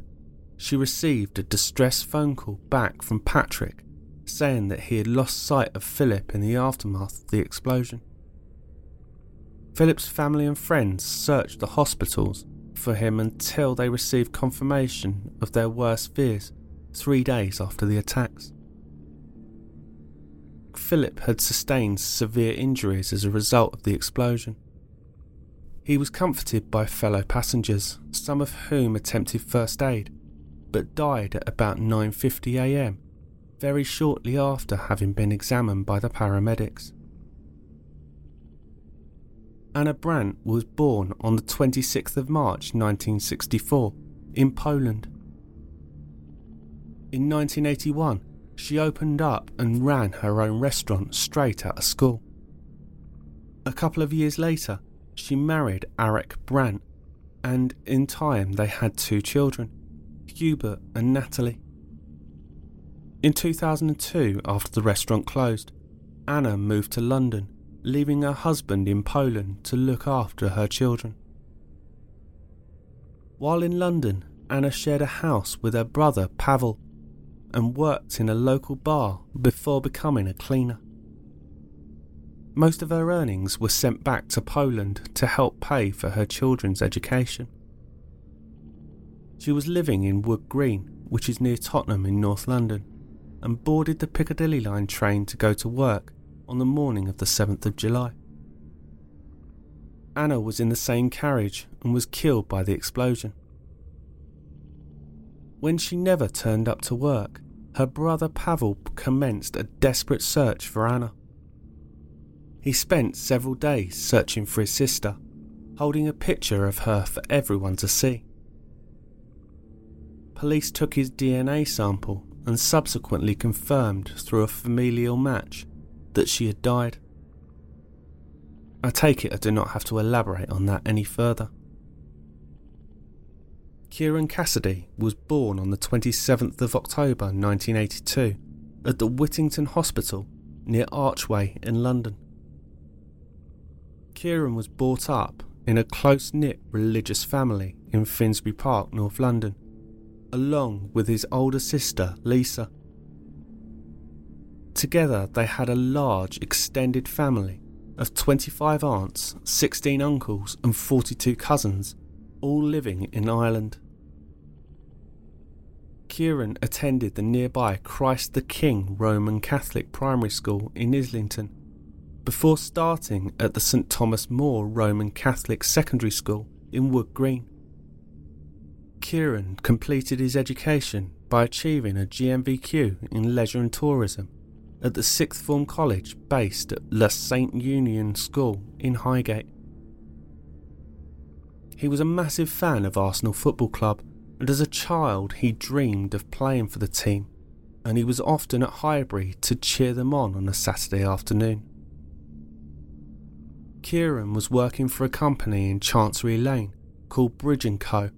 she received a distressed phone call back from Patrick saying that he had lost sight of Philip in the aftermath of the explosion. Philip's family and friends searched the hospitals for him until they received confirmation of their worst fears three days after the attacks. Philip had sustained severe injuries as a result of the explosion. He was comforted by fellow passengers, some of whom attempted first aid, but died at about 9:50 a.m., very shortly after having been examined by the paramedics. Anna Brandt was born on the 26th of March 1964 in Poland. In 1981, she opened up and ran her own restaurant straight out of school. A couple of years later, she married Arik Brandt, and in time they had two children, Hubert and Natalie. In 2002, after the restaurant closed, Anna moved to London, leaving her husband in Poland to look after her children. While in London, Anna shared a house with her brother Pavel and worked in a local bar before becoming a cleaner. Most of her earnings were sent back to Poland to help pay for her children's education. She was living in Wood Green, which is near Tottenham in North London, and boarded the Piccadilly line train to go to work on the morning of the 7th of July. Anna was in the same carriage and was killed by the explosion. When she never turned up to work, her brother Pavel commenced a desperate search for Anna. He spent several days searching for his sister, holding a picture of her for everyone to see. Police took his DNA sample and subsequently confirmed through a familial match that she had died. I take it I do not have to elaborate on that any further. Ciaran Cassidy was born on the 27th of October 1982 at the Whittington Hospital near Archway in London. Ciaran was brought up in a close knit religious family in Finsbury Park, North London, along with his older sister Lisa. Together, they had a large extended family of 25 aunts, 16 uncles, and 42 cousins, all living in Ireland. Ciaran attended the nearby Christ the King Roman Catholic Primary School in Islington before starting at the St Thomas More Roman Catholic Secondary School in Wood Green. Ciaran completed his education by achieving a GNVQ in leisure and tourism at the sixth form college based at La Sainte Union School in Highgate. He was a massive fan of Arsenal Football Club and as a child he dreamed of playing for the team, and he was often at Highbury to cheer them on on a Saturday afternoon. Ciaran was working for a company in Chancery Lane called Bridge & Co.,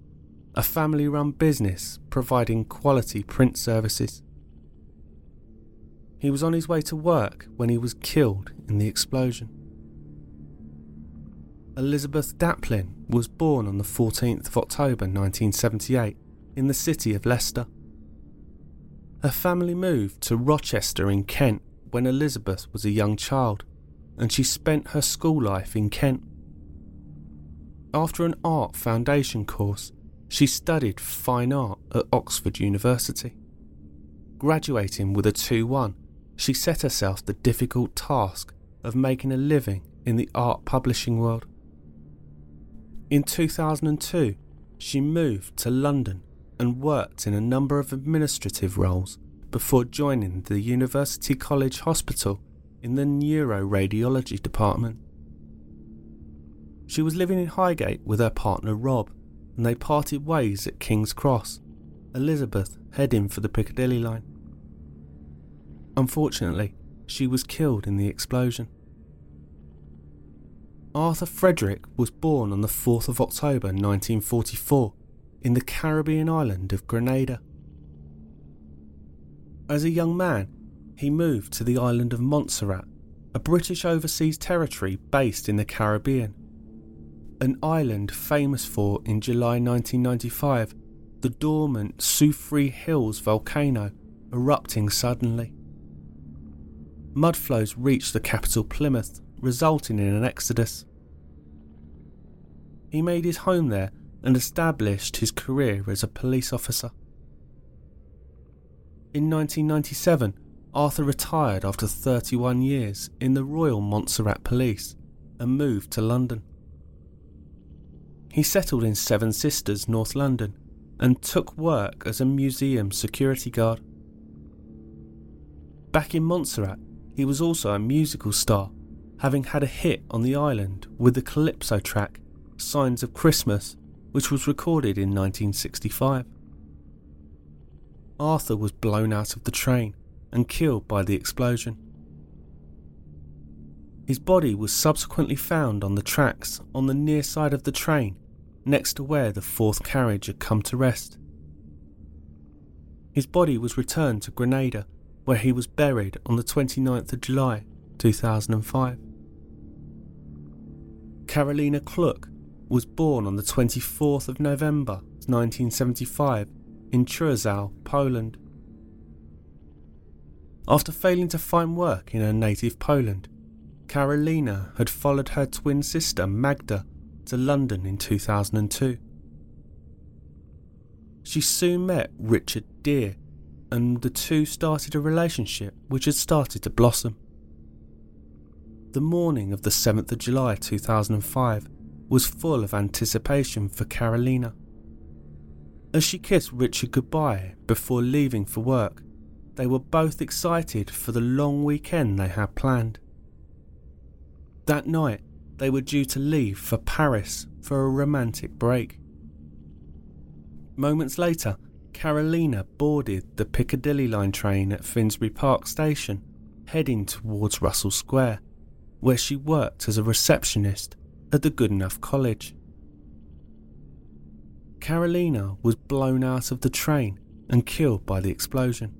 a family-run business providing quality print services. He was on his way to work when he was killed in the explosion. Elizabeth Daplyn was born on the 14th of October 1978 in the city of Leicester. Her family moved to Rochester in Kent when Elizabeth was a young child, and she spent her school life in Kent. After an art foundation course, she studied fine art at Oxford University. Graduating with a 2 1, she set herself the difficult task of making a living in the art publishing world. In 2002, she moved to London and worked in a number of administrative roles before joining the University College Hospital in the neuroradiology department. She was living in Highgate with her partner Rob, and they parted ways at King's Cross, Elizabeth heading for the Piccadilly line. Unfortunately, she was killed in the explosion. Arthur Frederick was born on the 4th of October 1944 in the Caribbean island of Grenada. As a young man, he moved to the island of Montserrat, a British overseas territory based in the Caribbean. An island famous for, in July 1995, the dormant Soufriere Hills volcano erupting suddenly. Mudflows reached the capital Plymouth resulting in an exodus. He made his home there and established his career as a police officer. In 1997, Arthur retired after 31 years in the Royal Montserrat Police and moved to London. He settled in Seven Sisters, North London, and took work as a museum security guard. Back in Montserrat, he was also a musical star having had a hit on the island with the Calypso track Signs of Christmas, which was recorded in 1965. Arthur was blown out of the train and killed by the explosion. His body was subsequently found on the tracks on the near side of the train, next to where the fourth carriage had come to rest. His body was returned to Grenada, where he was buried on the 29th of July 2005. Karolina Gluck was born on the 24th of November 1975 in Chorzów, Poland. After failing to find work in her native Poland, Karolina had followed her twin sister Magda to London in 2002. She soon met Richard Deer, and the two started a relationship which had started to blossom. The morning of the 7th of July 2005 was full of anticipation for Karolina. As she kissed Richard goodbye before leaving for work, they were both excited for the long weekend they had planned. That night, they were due to leave for Paris for a romantic break. Moments later, Karolina boarded the Piccadilly line train at Finsbury Park station, heading towards Russell Square where she worked as a receptionist at the Goodenough College. Karolina was blown out of the train and killed by the explosion.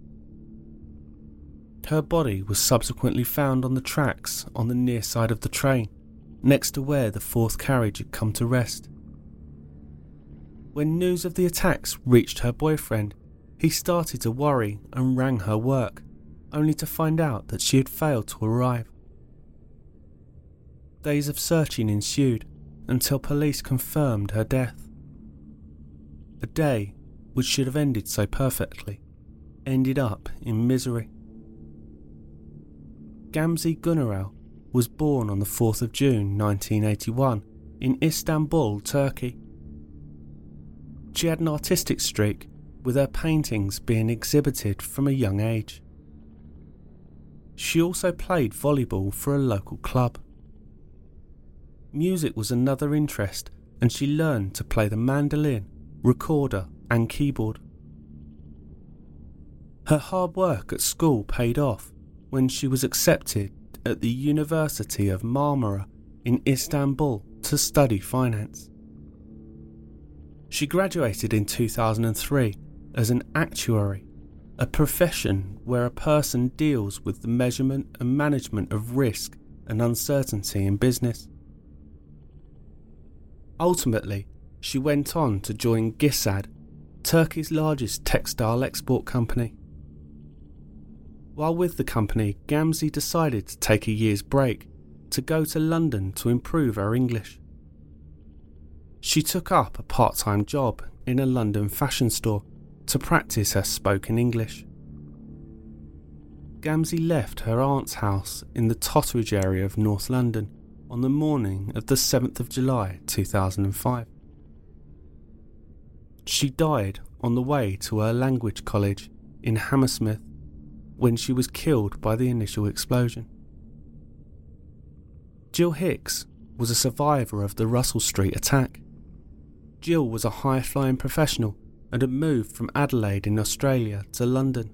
Her body was subsequently found on the tracks on the near side of the train, next to where the fourth carriage had come to rest. When news of the attacks reached her boyfriend, he started to worry and rang her work, only to find out that she had failed to arrive. Days of searching ensued until police confirmed her death. A day which should have ended so perfectly ended up in misery. Gamze Günerel was born on the 4th of June 1981 in Istanbul, Turkey. She had an artistic streak, with her paintings being exhibited from a young age. She also played volleyball for a local club. Music was another interest, and she learned to play the mandolin, recorder, and keyboard. Her hard work at school paid off when she was accepted at the University of Marmara in Istanbul to study finance. She graduated in 2003 as an actuary, a profession where a person deals with the measurement and management of risk and uncertainty in business. Ultimately, she went on to join Gisad, Turkey's largest textile export company. While with the company, Gamze decided to take a year's break to go to London to improve her English. She took up a part time job in a London fashion store to practice her spoken English. Gamze left her aunt's house in the Totteridge area of North London on the morning of the 7th of July 2005. She died on the way to her language college in Hammersmith when she was killed by the initial explosion. Jill Hicks was a survivor of the Russell Street attack. Jill was a high flying professional and had moved from Adelaide in Australia to London.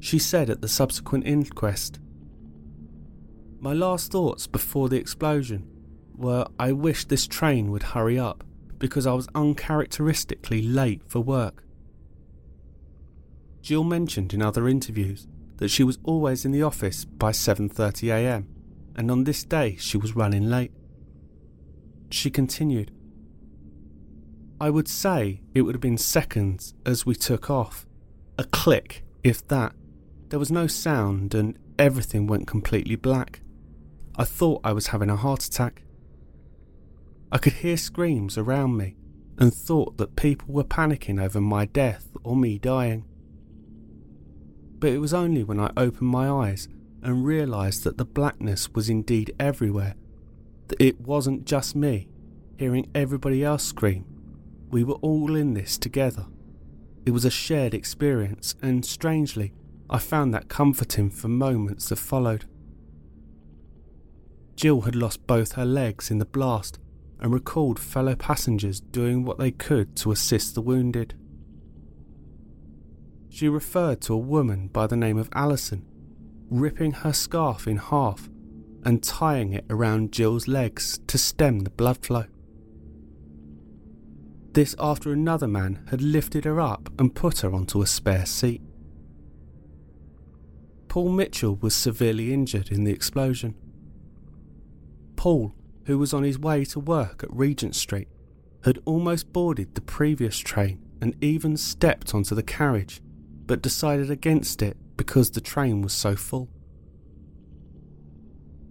She said at the subsequent inquest My last thoughts before the explosion were I wish this train would hurry up because I was uncharacteristically late for work. Jill mentioned in other interviews that she was always in the office by 7:30 a.m. and on this day she was running late. She continued, I would say it would have been seconds as we took off. A click, if that. There was no sound and everything went completely black. I thought I was having a heart attack. I could hear screams around me and thought that people were panicking over my death or me dying. But it was only when I opened my eyes and realised that the blackness was indeed everywhere, that it wasn't just me hearing everybody else scream. We were all in this together. It was a shared experience, and strangely, I found that comforting for moments that followed. Jill had lost both her legs in the blast and recalled fellow passengers doing what they could to assist the wounded. She referred to a woman by the name of Allison ripping her scarf in half and tying it around Jill's legs to stem the blood flow. This after another man had lifted her up and put her onto a spare seat. Paul Mitchell was severely injured in the explosion. Paul who was on his way to work at Regent Street, had almost boarded the previous train and even stepped onto the carriage, but decided against it because the train was so full.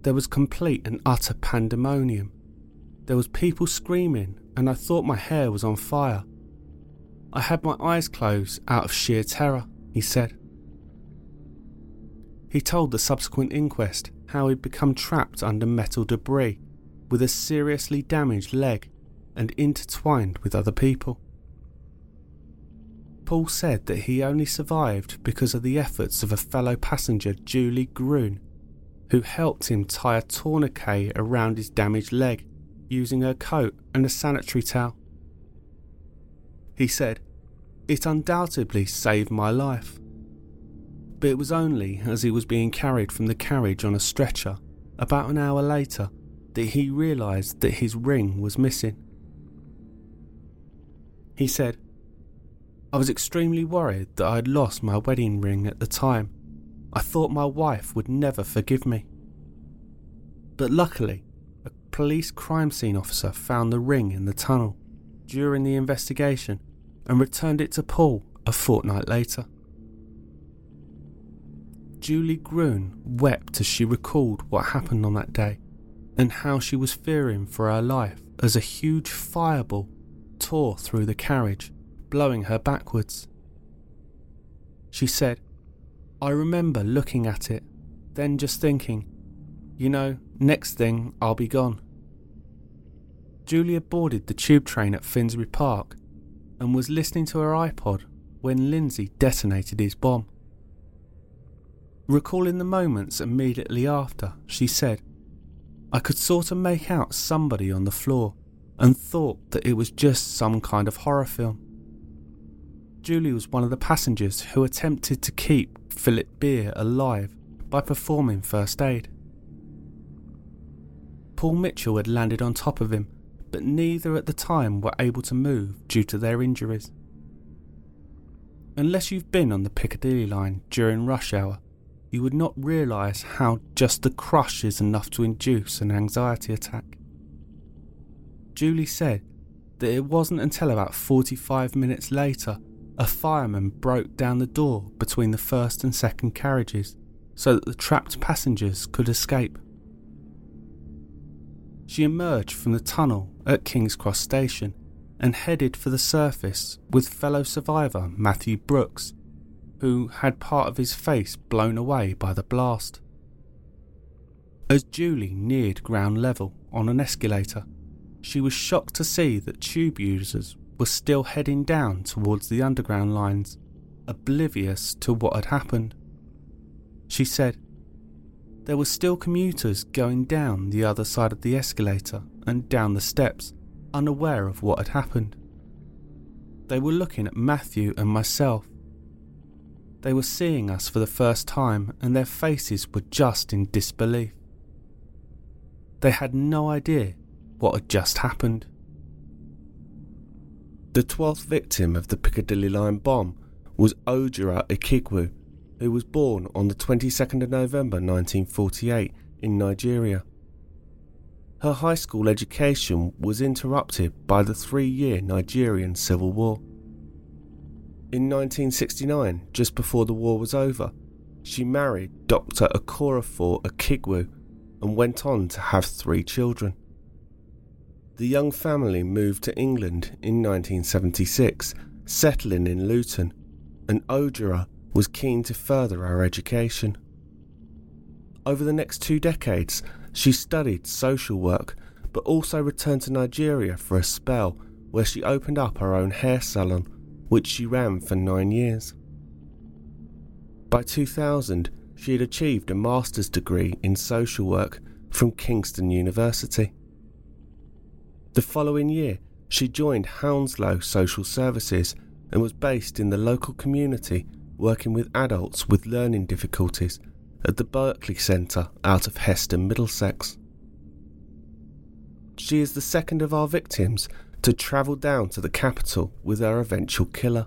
There was complete and utter pandemonium. There was people screaming, and I thought my hair was on fire. I had my eyes closed out of sheer terror, he said. He told the subsequent inquest how he'd become trapped under metal debris with a seriously damaged leg and intertwined with other people. Paul said that he only survived because of the efforts of a fellow passenger, Julie Groon, who helped him tie a tourniquet around his damaged leg using her coat and a sanitary towel. He said, It undoubtedly saved my life. But it was only as he was being carried from the carriage on a stretcher, about an hour later, that he realised that his ring was missing. He said, I was extremely worried that I had lost my wedding ring at the time. I thought my wife would never forgive me. But luckily, a police crime scene officer found the ring in the tunnel during the investigation and returned it to Paul a fortnight later. Julie Groon wept as she recalled what happened on that day and how she was fearing for her life as a huge fireball tore through the carriage, blowing her backwards. She said, I remember looking at it, then just thinking, you know, next thing I'll be gone. Julia boarded the tube train at Finsbury Park and was listening to her iPod when Lindsay detonated his bomb. Recalling the moments immediately after, she said, I could sort of make out somebody on the floor and thought that it was just some kind of horror film. Julie was one of the passengers who attempted to keep Philip Beer alive by performing first aid. Paul Mitchell had landed on top of him, but neither at the time were able to move due to their injuries. Unless you've been on the Piccadilly line during rush hour, you would not realise how just the crush is enough to induce an anxiety attack. Julie said that it wasn't until about 45 minutes later a fireman broke down the door between the first and second carriages so that the trapped passengers could escape. She emerged from the tunnel at King's Cross Station and headed for the surface with fellow survivor Matthew Brooks, who had part of his face blown away by the blast. As Julie neared ground level on an escalator, she was shocked to see that tube users were still heading down towards the underground lines, oblivious to what had happened. She said, There were still commuters going down the other side of the escalator and down the steps, unaware of what had happened. They were looking at Matthew and myself. They were seeing us for the first time and their faces were just in disbelief. They had no idea what had just happened. The 12th victim of the Piccadilly Line bomb was Ojira Ikeagwu, who was born on the 22nd of November 1948 in Nigeria. Her high school education was interrupted by the three year Nigerian Civil War. In 1969, just before the war was over, she married Dr. Okorafor Akigwu and went on to have three children. The young family moved to England in 1976, settling in Luton, and Ojira was keen to further her education. Over the next two decades, she studied social work, but also returned to Nigeria for a spell where she opened up her own hair salon, which she ran for nine years. By 2000, she had achieved a master's degree in social work from Kingston University. The following year, she joined Hounslow Social Services and was based in the local community working with adults with learning difficulties at the Berkeley Centre out of Heston, Middlesex. She is the second of our victims to travel down to the capital with her eventual killer.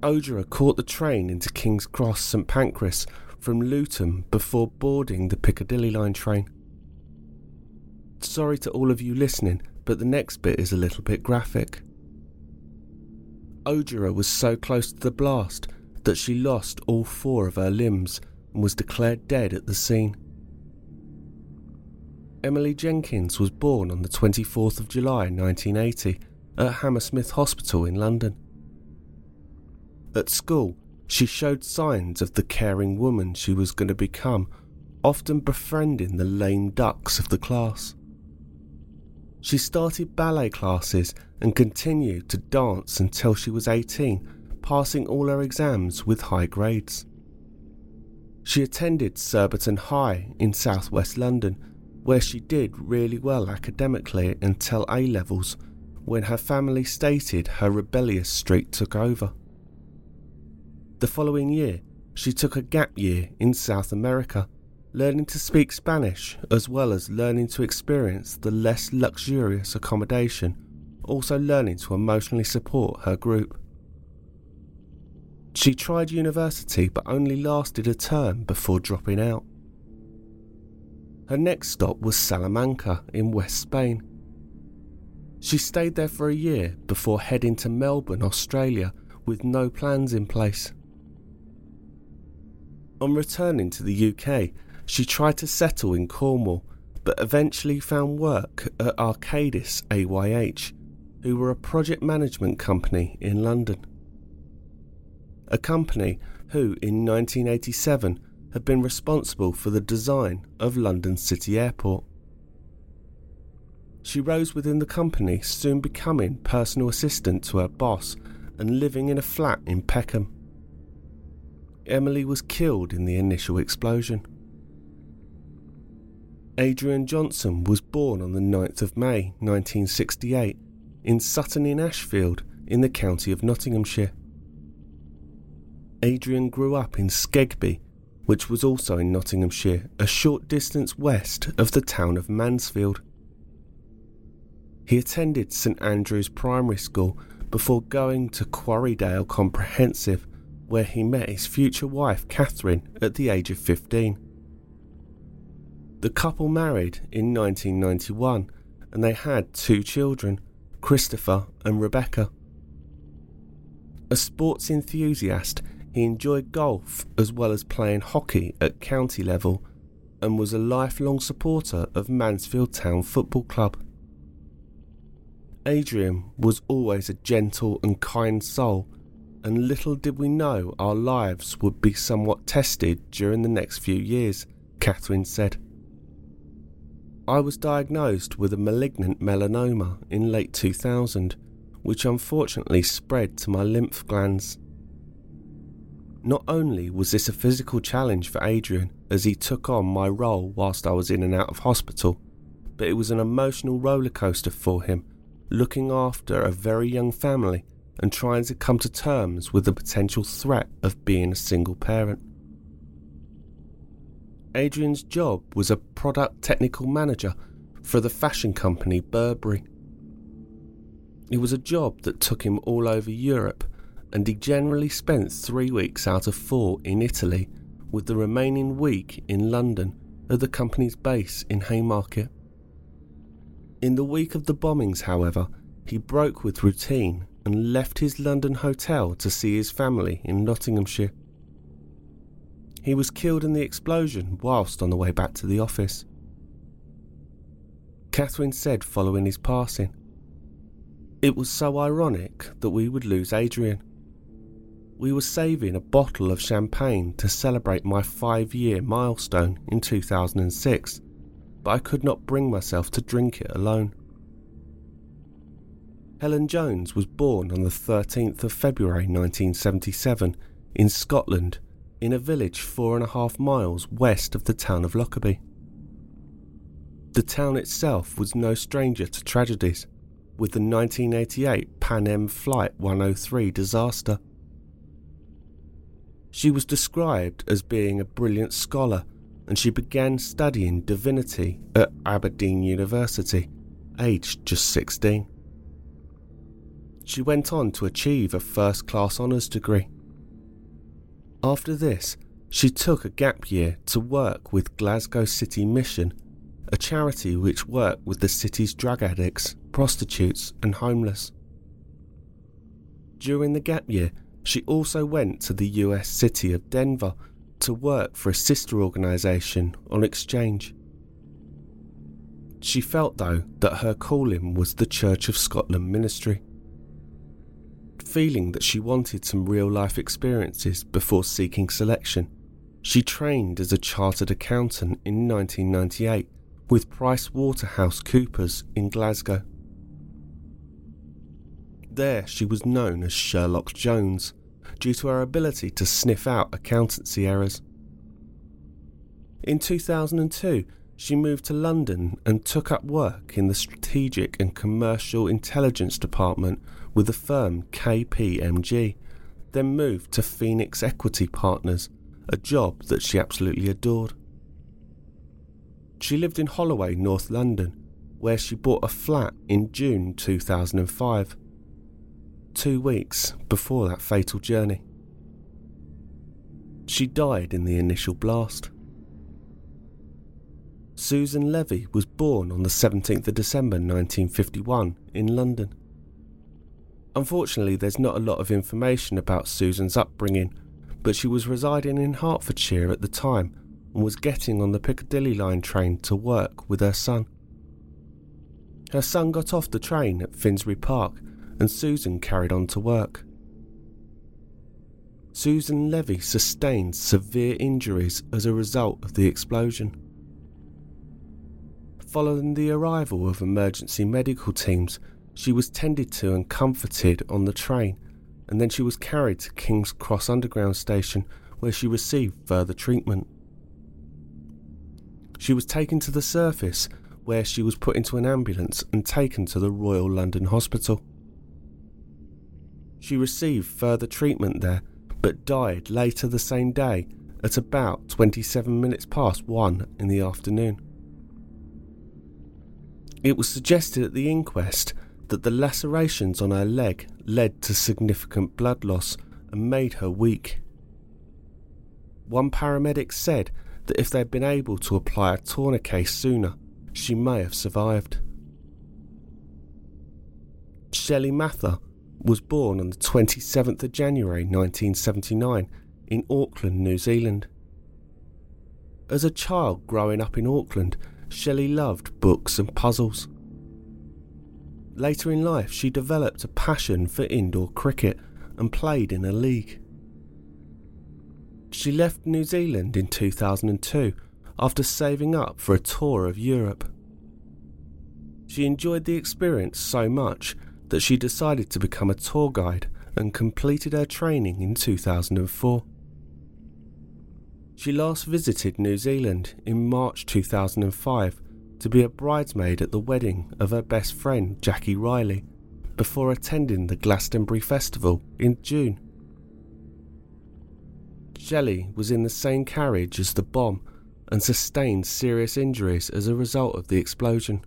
Ojira caught the train into King's Cross St Pancras from Luton before boarding the Piccadilly line train. Sorry to all of you listening, but the next bit is a little bit graphic. Ojira was so close to the blast that she lost all four of her limbs and was declared dead at the scene. Emily Jenkins was born on the 24th of July 1980 at Hammersmith Hospital in London. At school, she showed signs of the caring woman she was going to become, often befriending the lame ducks of the class. She started ballet classes and continued to dance until she was 18, passing all her exams with high grades. She attended Surbiton High in southwest London, where she did really well academically until A levels, when her family stated her rebellious streak took over. The following year, she took a gap year in South America learning to speak Spanish as well as learning to experience the less luxurious accommodation, also learning to emotionally support her group. She tried university but only lasted a term before dropping out. Her next stop was Salamanca in West Spain. She stayed there for a year before heading to Melbourne, Australia, with no plans in place. On returning to the UK, she tried to settle in Cornwall, but eventually found work at Arcadis AYH, who were a project management company in London. A company who, in 1987, had been responsible for the design of London City Airport. She rose within the company, soon becoming personal assistant to her boss and living in a flat in Peckham. Emily was killed in the initial explosion. Adrian Johnson was born on the 9th of May 1968 in Sutton in Ashfield in the county of Nottinghamshire. Adrian grew up in Skegby, which was also in Nottinghamshire, a short distance west of the town of Mansfield. He attended St Andrew's Primary School before going to Quarrydale Comprehensive, where he met his future wife Catherine at the age of 15. The couple married in 1991 and they had two children, Christopher and Rebecca. A sports enthusiast, he enjoyed golf as well as playing hockey at county level and was a lifelong supporter of Mansfield Town Football Club. Adrian was always a gentle and kind soul, and little did we know our lives would be somewhat tested during the next few years, Catherine said. I was diagnosed with a malignant melanoma in late 2000, which unfortunately spread to my lymph glands. Not only was this a physical challenge for Adrian as he took on my role whilst I was in and out of hospital, but it was an emotional rollercoaster for him, looking after a very young family and trying to come to terms with the potential threat of being a single parent. Adrian's job was a product technical manager for the fashion company Burberry. It was a job that took him all over Europe and he generally spent three weeks out of four in Italy, with the remaining week in London at the company's base in Haymarket. In the week of the bombings, however, he broke with routine and left his London hotel to see his family in Nottinghamshire. He was killed in the explosion whilst on the way back to the office. Catherine said following his passing, It was so ironic that we would lose Adrian we were saving a bottle of champagne to celebrate my five year milestone in 2006, but I could not bring myself to drink it alone. Helen Jones was born on the 13th of February 1977 in Scotland, in a village four and a half miles west of the town of Lockerbie. The town itself was no stranger to tragedies, with the 1988 Pan Am Flight 103 disaster she was described as being a brilliant scholar and she began studying divinity at Aberdeen University, aged just 16. She went on to achieve a first class honours degree. After this, she took a gap year to work with Glasgow City Mission, a charity which worked with the city's drug addicts, prostitutes, and homeless. During the gap year, she also went to the US city of Denver to work for a sister organisation on exchange. She felt, though, that her calling was the Church of Scotland ministry. Feeling that she wanted some real life experiences before seeking selection, she trained as a chartered accountant in 1998 with Price Waterhouse Coopers in Glasgow. There she was known as Sherlock Jones, due to her ability to sniff out accountancy errors. In 2002, she moved to London and took up work in the Strategic and Commercial Intelligence Department with the firm KPMG, then moved to Phoenix Equity Partners, a job that she absolutely adored. She lived in Holloway, North London, where she bought a flat in June 2005 two weeks before that fatal journey. She died in the initial blast. Susan Levy was born on the 17th of December 1951 in London. Unfortunately, there's not a lot of information about Susan's upbringing, but she was residing in Hertfordshire at the time and was getting on the Piccadilly line train to work with her son. Her son got off the train at Finsbury Park and Susan carried on to work. Susan Levy sustained severe injuries as a result of the explosion. Following the arrival of emergency medical teams, she was tended to and comforted on the train, and then she was carried to King's Cross Underground Station where she received further treatment. She was taken to the surface where she was put into an ambulance and taken to the Royal London Hospital. She received further treatment there, but died later the same day at about 27 minutes past 1 in the afternoon. It was suggested at the inquest that the lacerations on her leg led to significant blood loss and made her weak. One paramedic said that if they'd been able to apply a tourniquet sooner, she may have survived. Shelley Mather was born on the 27th of January 1979 in Auckland, New Zealand. As a child growing up in Auckland, Shelley loved books and puzzles. Later in life, she developed a passion for indoor cricket and played in a league. She left New Zealand in 2002 after saving up for a tour of Europe. She enjoyed the experience so much that she decided to become a tour guide and completed her training in 2004. She last visited New Zealand in March 2005 to be a bridesmaid at the wedding of her best friend Jackie Riley before attending the Glastonbury Festival in June. Shelley was in the same carriage as the bomb and sustained serious injuries as a result of the explosion.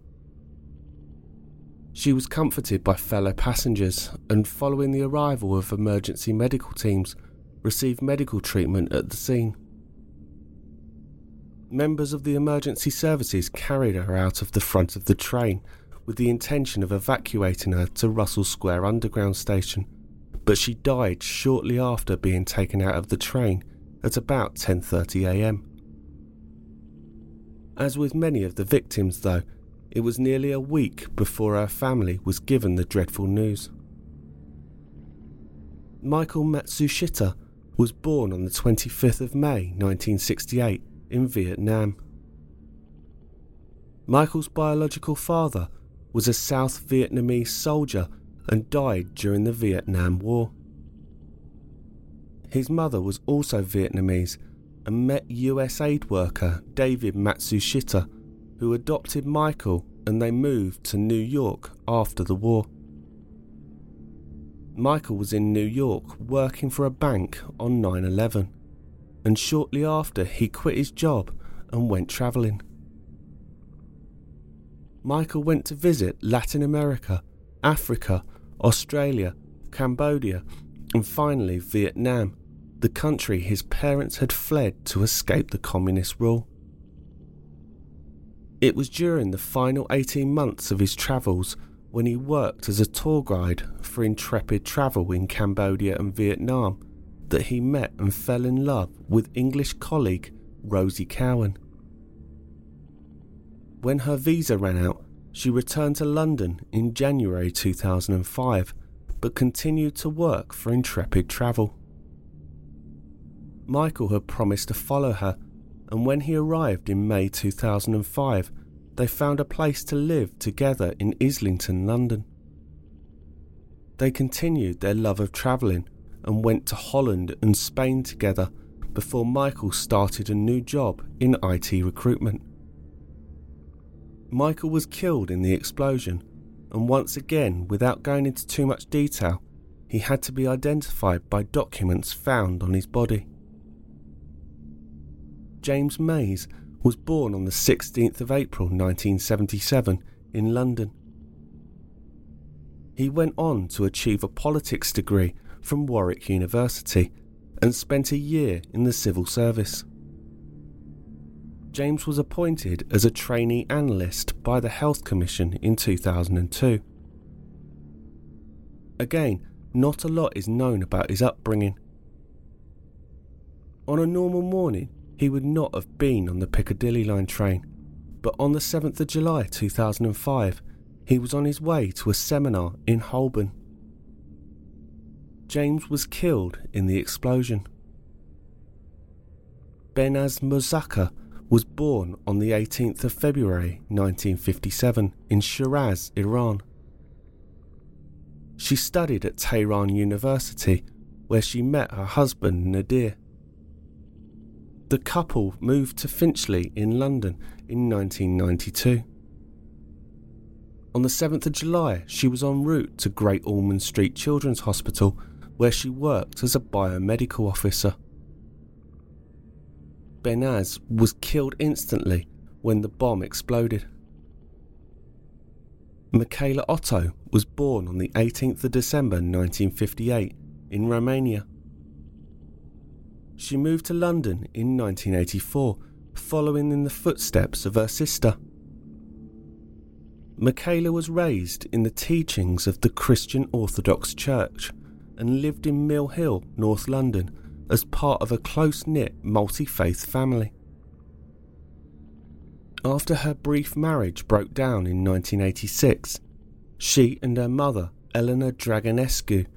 She was comforted by fellow passengers and, following the arrival of emergency medical teams, received medical treatment at the scene. Members of the emergency services carried her out of the front of the train with the intention of evacuating her to Russell Square Underground Station, but she died shortly after being taken out of the train at about 10:30 a.m. As with many of the victims though, it was nearly a week before her family was given the dreadful news. Michael Matsushita was born on the 25th of May 1968 in Vietnam. Michael's biological father was a South Vietnamese soldier and died during the Vietnam War. His mother was also Vietnamese and met US aid worker David Matsushita, who adopted Michael and they moved to New York after the war. Michael was in New York working for a bank on 9 11, and shortly after he quit his job and went travelling. Michael went to visit Latin America, Africa, Australia, Cambodia, and finally Vietnam, the country his parents had fled to escape the communist rule. It was during the final 18 months of his travels when he worked as a tour guide for Intrepid Travel in Cambodia and Vietnam that he met and fell in love with English colleague Rosie Cowan. When her visa ran out, she returned to London in January 2005 but continued to work for Intrepid Travel. Michael had promised to follow her and when he arrived in May 2005, they found a place to live together in Islington, London. They continued their love of travelling and went to Holland and Spain together before Michael started a new job in IT recruitment. Michael was killed in the explosion, and once again, without going into too much detail, he had to be identified by documents found on his body. James Mayes was born on the 16th of April 1977 in London. He went on to achieve a politics degree from Warwick University and spent a year in the civil service. James was appointed as a trainee analyst by the Health Commission in 2002. Again, not a lot is known about his upbringing. On a normal morning, he would not have been on the Piccadilly line train, but on the 7th of July 2005, he was on his way to a seminar in Holborn. James was killed in the explosion. Behnaz Mozakka was born on the 18th of February 1957 in Shiraz, Iran. She studied at Tehran University, where she met her husband Nadir. The couple moved to Finchley in London in 1992. On the 7th of July, she was en route to Great Ormond Street Children's Hospital, where she worked as a biomedical officer. Behnaz was killed instantly when the bomb exploded. Michaela Otto was born on the 18th of December 1958 in Romania. She moved to London in 1984, following in the footsteps of her sister. Michaela was raised in the teachings of the Christian Orthodox Church and lived in Mill Hill, North London, as part of a close knit multi faith family. After her brief marriage broke down in 1986, she and her mother, Eleanor Dragonescu,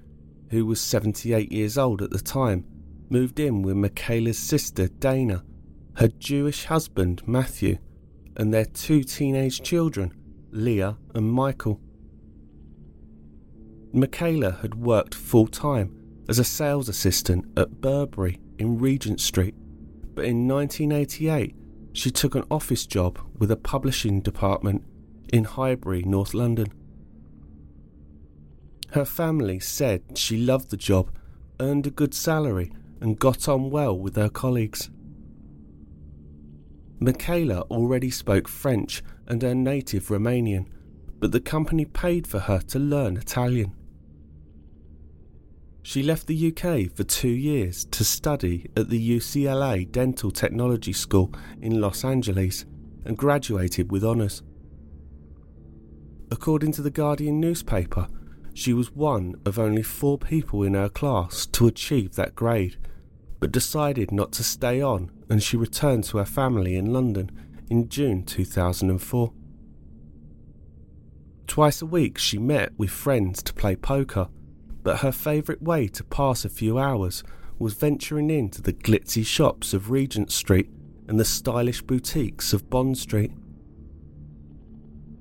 who was 78 years old at the time, moved in with Michaela's sister Dana, her Jewish husband Matthew, and their two teenage children, Leah and Michael. Michaela had worked full time as a sales assistant at Burberry in Regent Street, but in 1988 she took an office job with a publishing department in Highbury, North London. Her family said she loved the job, earned a good salary, and got on well with her colleagues. Michaela already spoke French and her native Romanian, but the company paid for her to learn Italian. She left the UK for two years to study at the UCLA Dental Technology School in Los Angeles and graduated with honours. According to the Guardian newspaper, she was one of only four people in her class to achieve that grade, but decided not to stay on and she returned to her family in London in June 2004. Twice a week she met with friends to play poker but her favourite way to pass a few hours was venturing into the glitzy shops of Regent Street and the stylish boutiques of Bond Street.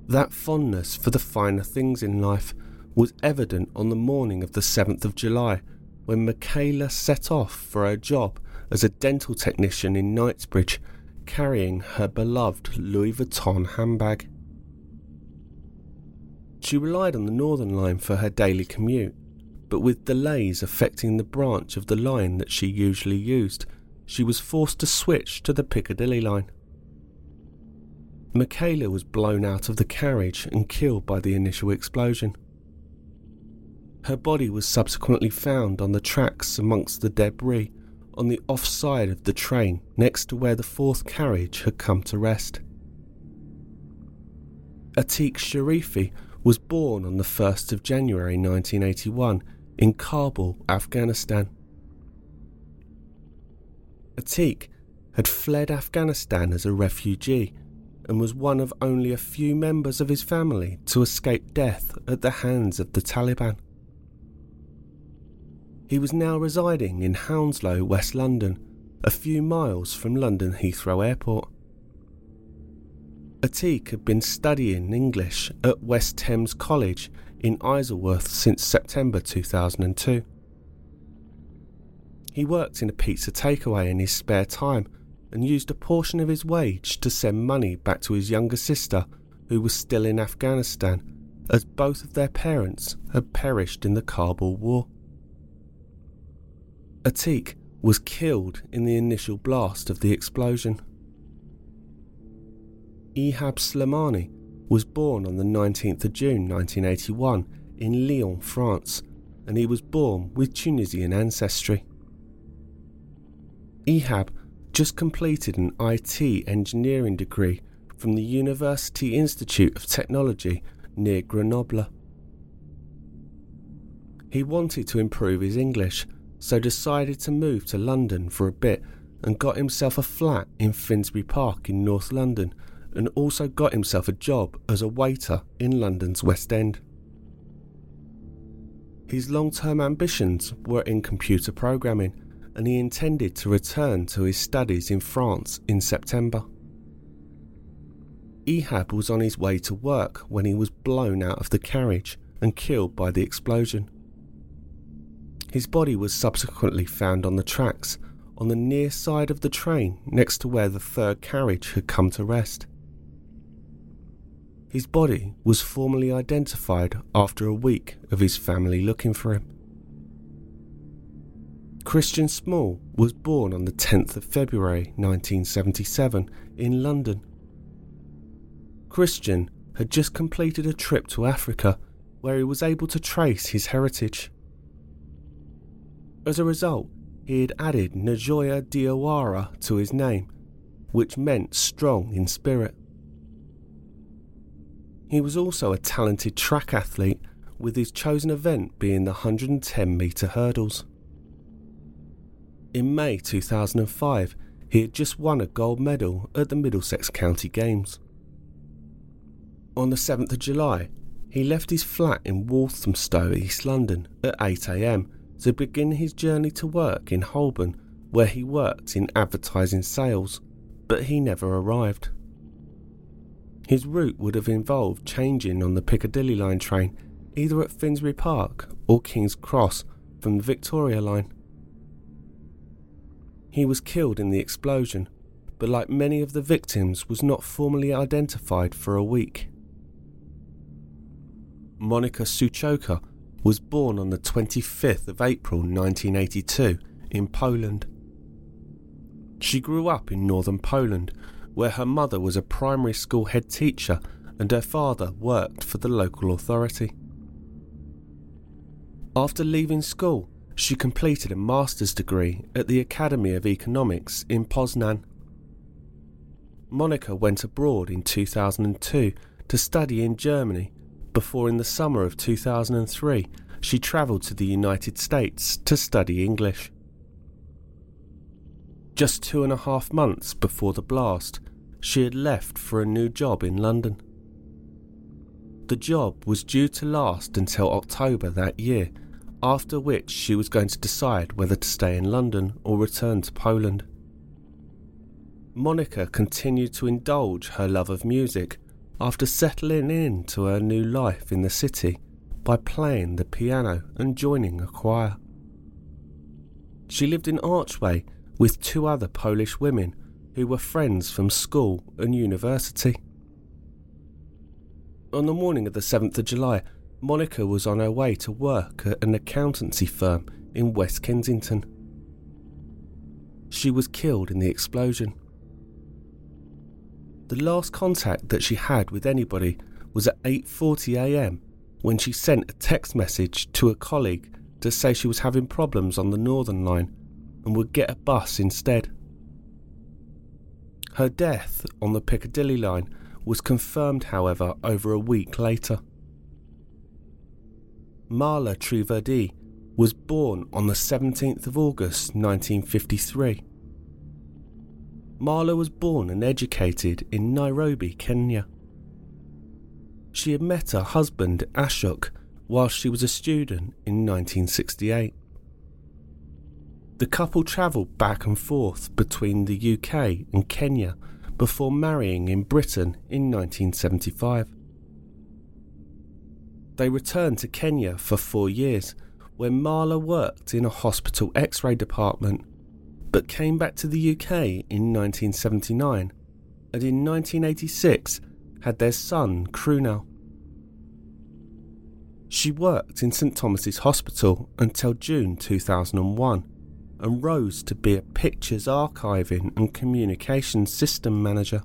That fondness for the finer things in life was evident on the morning of the 7th of July when Michaela set off for her job as a dental technician in Knightsbridge, carrying her beloved Louis Vuitton handbag. She relied on the Northern Line for her daily commute, but with delays affecting the branch of the line that she usually used, she was forced to switch to the Piccadilly line. Michaela was blown out of the carriage and killed by the initial explosion. Her body was subsequently found on the tracks amongst the debris on the off side of the train next to where the fourth carriage had come to rest. Atique Sharifi was born on the 1st of January 1981 in Kabul, Afghanistan. Atique had fled Afghanistan as a refugee and was one of only a few members of his family to escape death at the hands of the Taliban. He was now residing in Hounslow, West London, a few miles from London Heathrow Airport. Atique had been studying English at West Thames College in Isleworth since September 2002. He worked in a pizza takeaway in his spare time and used a portion of his wage to send money back to his younger sister, who was still in Afghanistan, as both of their parents had perished in the Kabul war. Atique was killed in the initial blast of the explosion. Ihab Slimane was born on the 19th of June 1981 in Lyon, France, and he was born with Tunisian ancestry. Ihab just completed an IT engineering degree from the University Institute of Technology near Grenoble. He wanted to improve his English, so decided to move to London for a bit and got himself a flat in Finsbury Park in North London and also got himself a job as a waiter in London's West End. His long term ambitions were in computer programming, and he intended to return to his studies in France in September. Ihab was on his way to work when he was blown out of the carriage and killed by the explosion. His body was subsequently found on the tracks on the near side of the train next to where the third carriage had come to rest. His body was formally identified after a week of his family looking for him. Christian Small was born on the 10th of February 1977 in London. Christian had just completed a trip to Africa where he was able to trace his heritage. As a result, he had added Njoya Diawara to his name, which meant strong in spirit. He was also a talented track athlete, with his chosen event being the 110 metre hurdles. In May 2005, he had just won a gold medal at the Middlesex County Games. On the 7th of July, he left his flat in Walthamstow, East London, at 8am to begin his journey to work in Holborn, where he worked in advertising sales, but he never arrived. His route would have involved changing on the Piccadilly line train either at Finsbury Park or King's Cross from the Victoria line. He was killed in the explosion, but like many of the victims, was not formally identified for a week. Monika Suchocka was born on the 25th of April 1982 in Poland. She grew up in northern Poland, where her mother was a primary school head teacher and her father worked for the local authority. After leaving school, she completed a master's degree at the Academy of Economics in Poznan. Monika went abroad in 2002 to study in Germany before, in the summer of 2003, she travelled to the United States to study English. Just two and a half months before the blast, she had left for a new job in London. The job was due to last until October that year after which she was going to decide whether to stay in London or return to Poland. Monika continued to indulge her love of music after settling into her new life in the city by playing the piano and joining a choir. She lived in Archway with two other Polish women who were friends from school and university. On the morning of the 7th of July, Monika was on her way to work at an accountancy firm in West Kensington. She was killed in the explosion. The last contact that she had with anybody was at 8:40 a.m. when she sent a text message to a colleague to say she was having problems on the Northern line and would get a bus instead. Her death on the Piccadilly line was confirmed, however, over a week later. Mala Trivedi was born on the 17th of August 1953. Mala was born and educated in Nairobi, Kenya. She had met her husband Ashok whilst she was a student in 1968. The couple travelled back and forth between the UK and Kenya before marrying in Britain in 1975. They returned to Kenya for four years, where Mala worked in a hospital x ray department, but came back to the UK in 1979 and in 1986 had their son, Krunel. She worked in St Thomas's Hospital until June 2001 and rose to be a pictures archiving and communications system manager.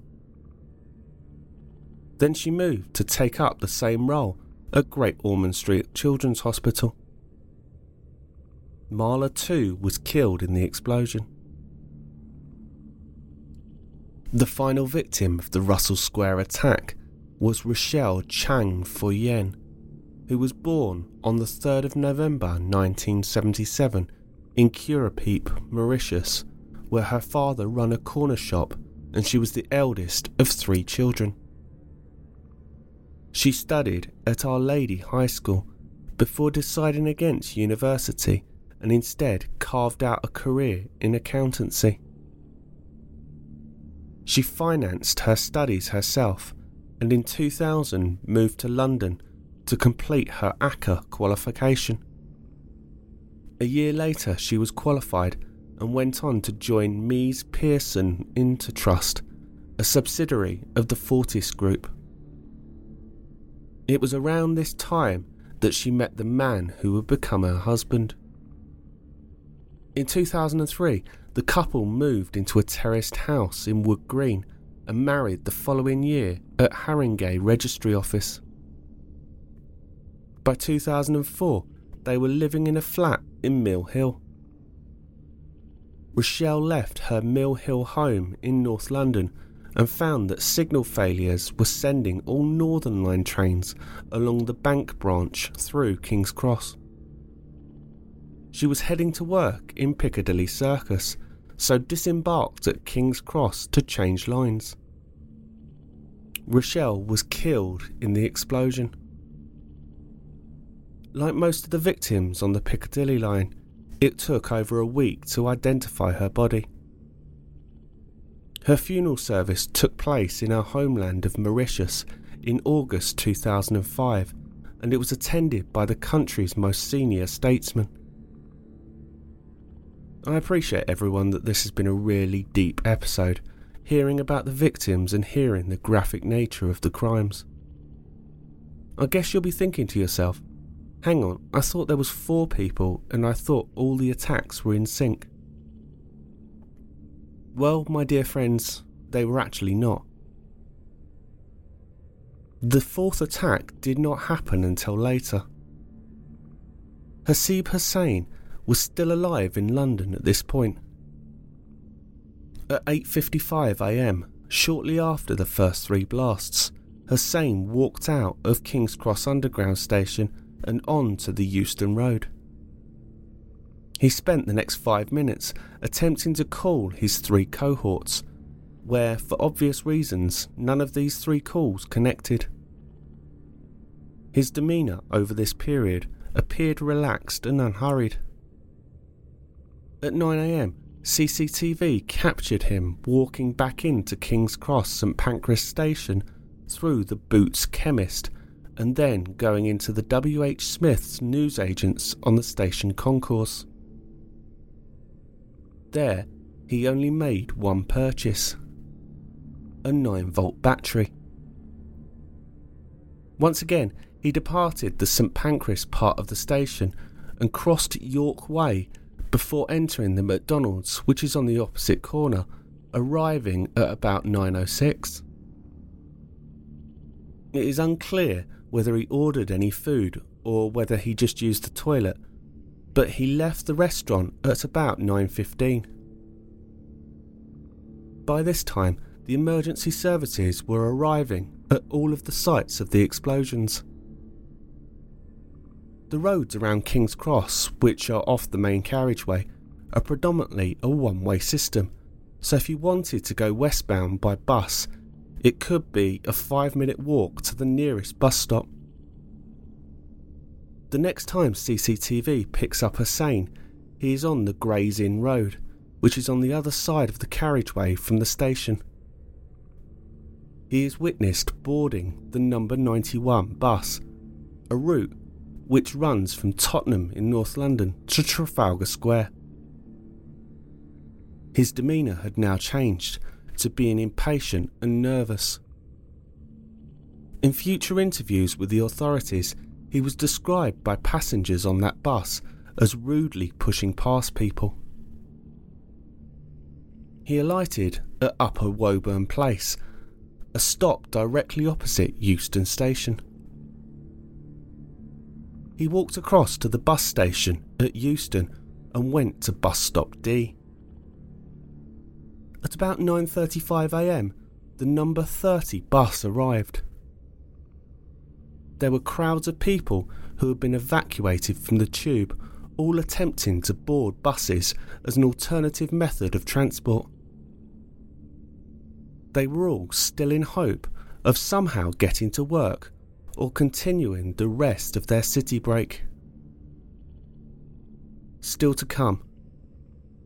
Then she moved to take up the same role at Great Ormond Street Children's Hospital. Mala too was killed in the explosion. The final victim of the Russell Square attack was Rachelle Chung For Yuen, who was born on the 3rd of November 1977 in Curepipe, Mauritius, where her father ran a corner shop and she was the eldest of three children. She studied at Our Lady High School before deciding against university and instead carved out a career in accountancy. She financed her studies herself and in 2000 moved to London to complete her ACCA qualification. A year later, she was qualified and went on to join MeesPierson Intertrust, a subsidiary of the Fortis Group. It was around this time that she met the man who would become her husband. In 2003, the couple moved into a terraced house in Wood Green and married the following year at Haringey Registry Office. By 2004, they were living in a flat in Mill Hill. Rachelle left her Mill Hill home in North London and found that signal failures were sending all Northern Line trains along the Bank branch through King's Cross. She was heading to work in Piccadilly Circus, so disembarked at King's Cross to change lines. Rachelle was killed in the explosion. Like most of the victims on the Piccadilly line, it took over a week to identify her body. Her funeral service took place in her homeland of Mauritius in August 2005, and it was attended by the country's most senior statesmen. I appreciate everyone that this has been a really deep episode, hearing about the victims and hearing the graphic nature of the crimes. I guess you'll be thinking to yourself, hang on, I thought there was four people and I thought all the attacks were in sync. Well, my dear friends, they were actually not. The fourth attack did not happen until later. Hasib Hussain was still alive in London at this point. At 8:55 a.m., shortly after the first 3 blasts, Hussain walked out of King's Cross Underground station and on to the Euston Road. He spent the next five minutes attempting to call his three cohorts, where, for obvious reasons, none of these three calls connected. His demeanour over this period appeared relaxed and unhurried. At 9am, CCTV captured him walking back into King's Cross St Pancras station through the Boots Chemist and then going into the WH Smith's newsagents on the station concourse. There, he only made one purchase a 9 volt battery. Once again, he departed the St Pancras part of the station and crossed York Way before entering the McDonald's, which is on the opposite corner, arriving at about 9.06. It is unclear whether he ordered any food or whether he just used the toilet, but he left the restaurant at about 9:15. By this time, the emergency services were arriving at all of the sites of the explosions. The roads around King's Cross, which are off the main carriageway, are predominantly a one way system, so if you wanted to go westbound by bus, it could be a five minute walk to the nearest bus stop. The next time CCTV picks up Hussain, he is on the Gray's Inn Road, which is on the other side of the carriageway from the station. He is witnessed boarding the number 91 bus, a route which runs from Tottenham in North London to Trafalgar Square. His demeanour had now changed to being impatient and nervous. In future interviews with the authorities, he was described by passengers on that bus as rudely pushing past people. He alighted at Upper Woburn Place, a stop directly opposite Euston Station. He walked across to the bus station at Euston and went to bus stop D. At about 9:35 a.m., the number 30 bus arrived there were crowds of people who had been evacuated from the tube, all attempting to board buses as an alternative method of transport. They were all still in hope of somehow getting to work or continuing the rest of their city break. Still to come,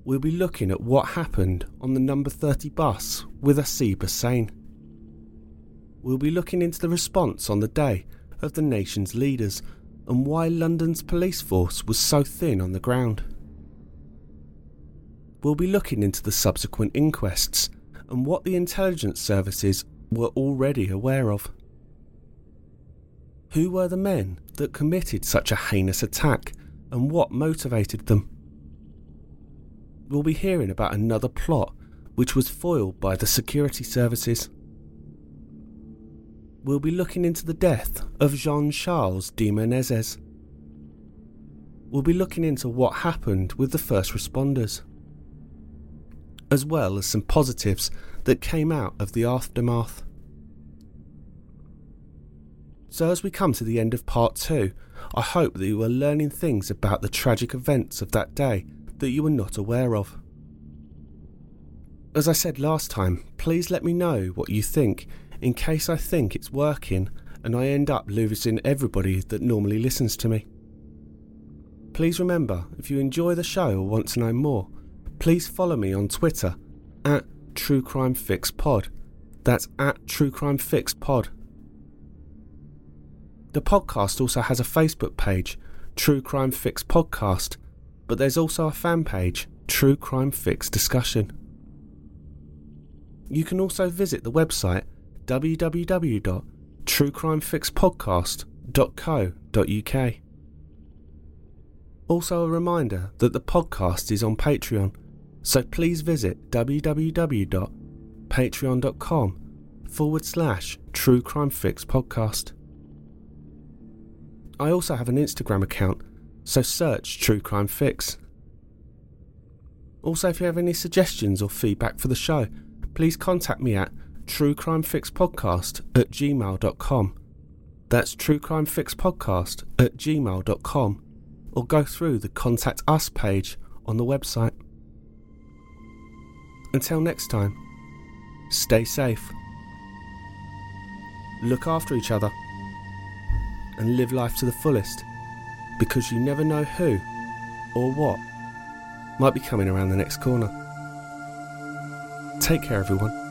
we'll be looking at what happened on the number 30 bus with Hasib Hussain. We'll be looking into the response on the day of the nation's leaders and why London's police force was so thin on the ground. We'll be looking into the subsequent inquests and what the intelligence services were already aware of. Who were the men that committed such a heinous attack and what motivated them? We'll be hearing about another plot which was foiled by the security services we'll be looking into the death of Jean Charles de Menezes. We'll be looking into what happened with the first responders. as well as some positives that came out of the aftermath. So, as we come to the end of part two, I hope that you are learning things about the tragic events of that day that you were not aware of. As I said last time, please let me know what you think in case I think it's working and I end up losing everybody that normally listens to me. Please remember, if you enjoy the show or want to know more, please follow me on Twitter at True Crime Fix Pod. That's at True Crime Fix Pod. The podcast also has a Facebook page, True Crime Fix Podcast, but there's also a fan page, True Crime Fix Discussion. You can also visit the website www.truecrimefixpodcast.co.uk. Also, a reminder that the podcast is on Patreon, so please visit www.patreon.com forward slash True Crime Fix Podcast. I also have an Instagram account, so search True Crime Fix. Also, if you have any suggestions or feedback for the show, please contact me at truecrimefixpodcast at gmail.com. That's truecrimefixpodcast at gmail.com or go through the Contact Us page on the website. Until next time, stay safe, look after each other and live life to the fullest because you never know who or what might be coming around the next corner. Take care, everyone.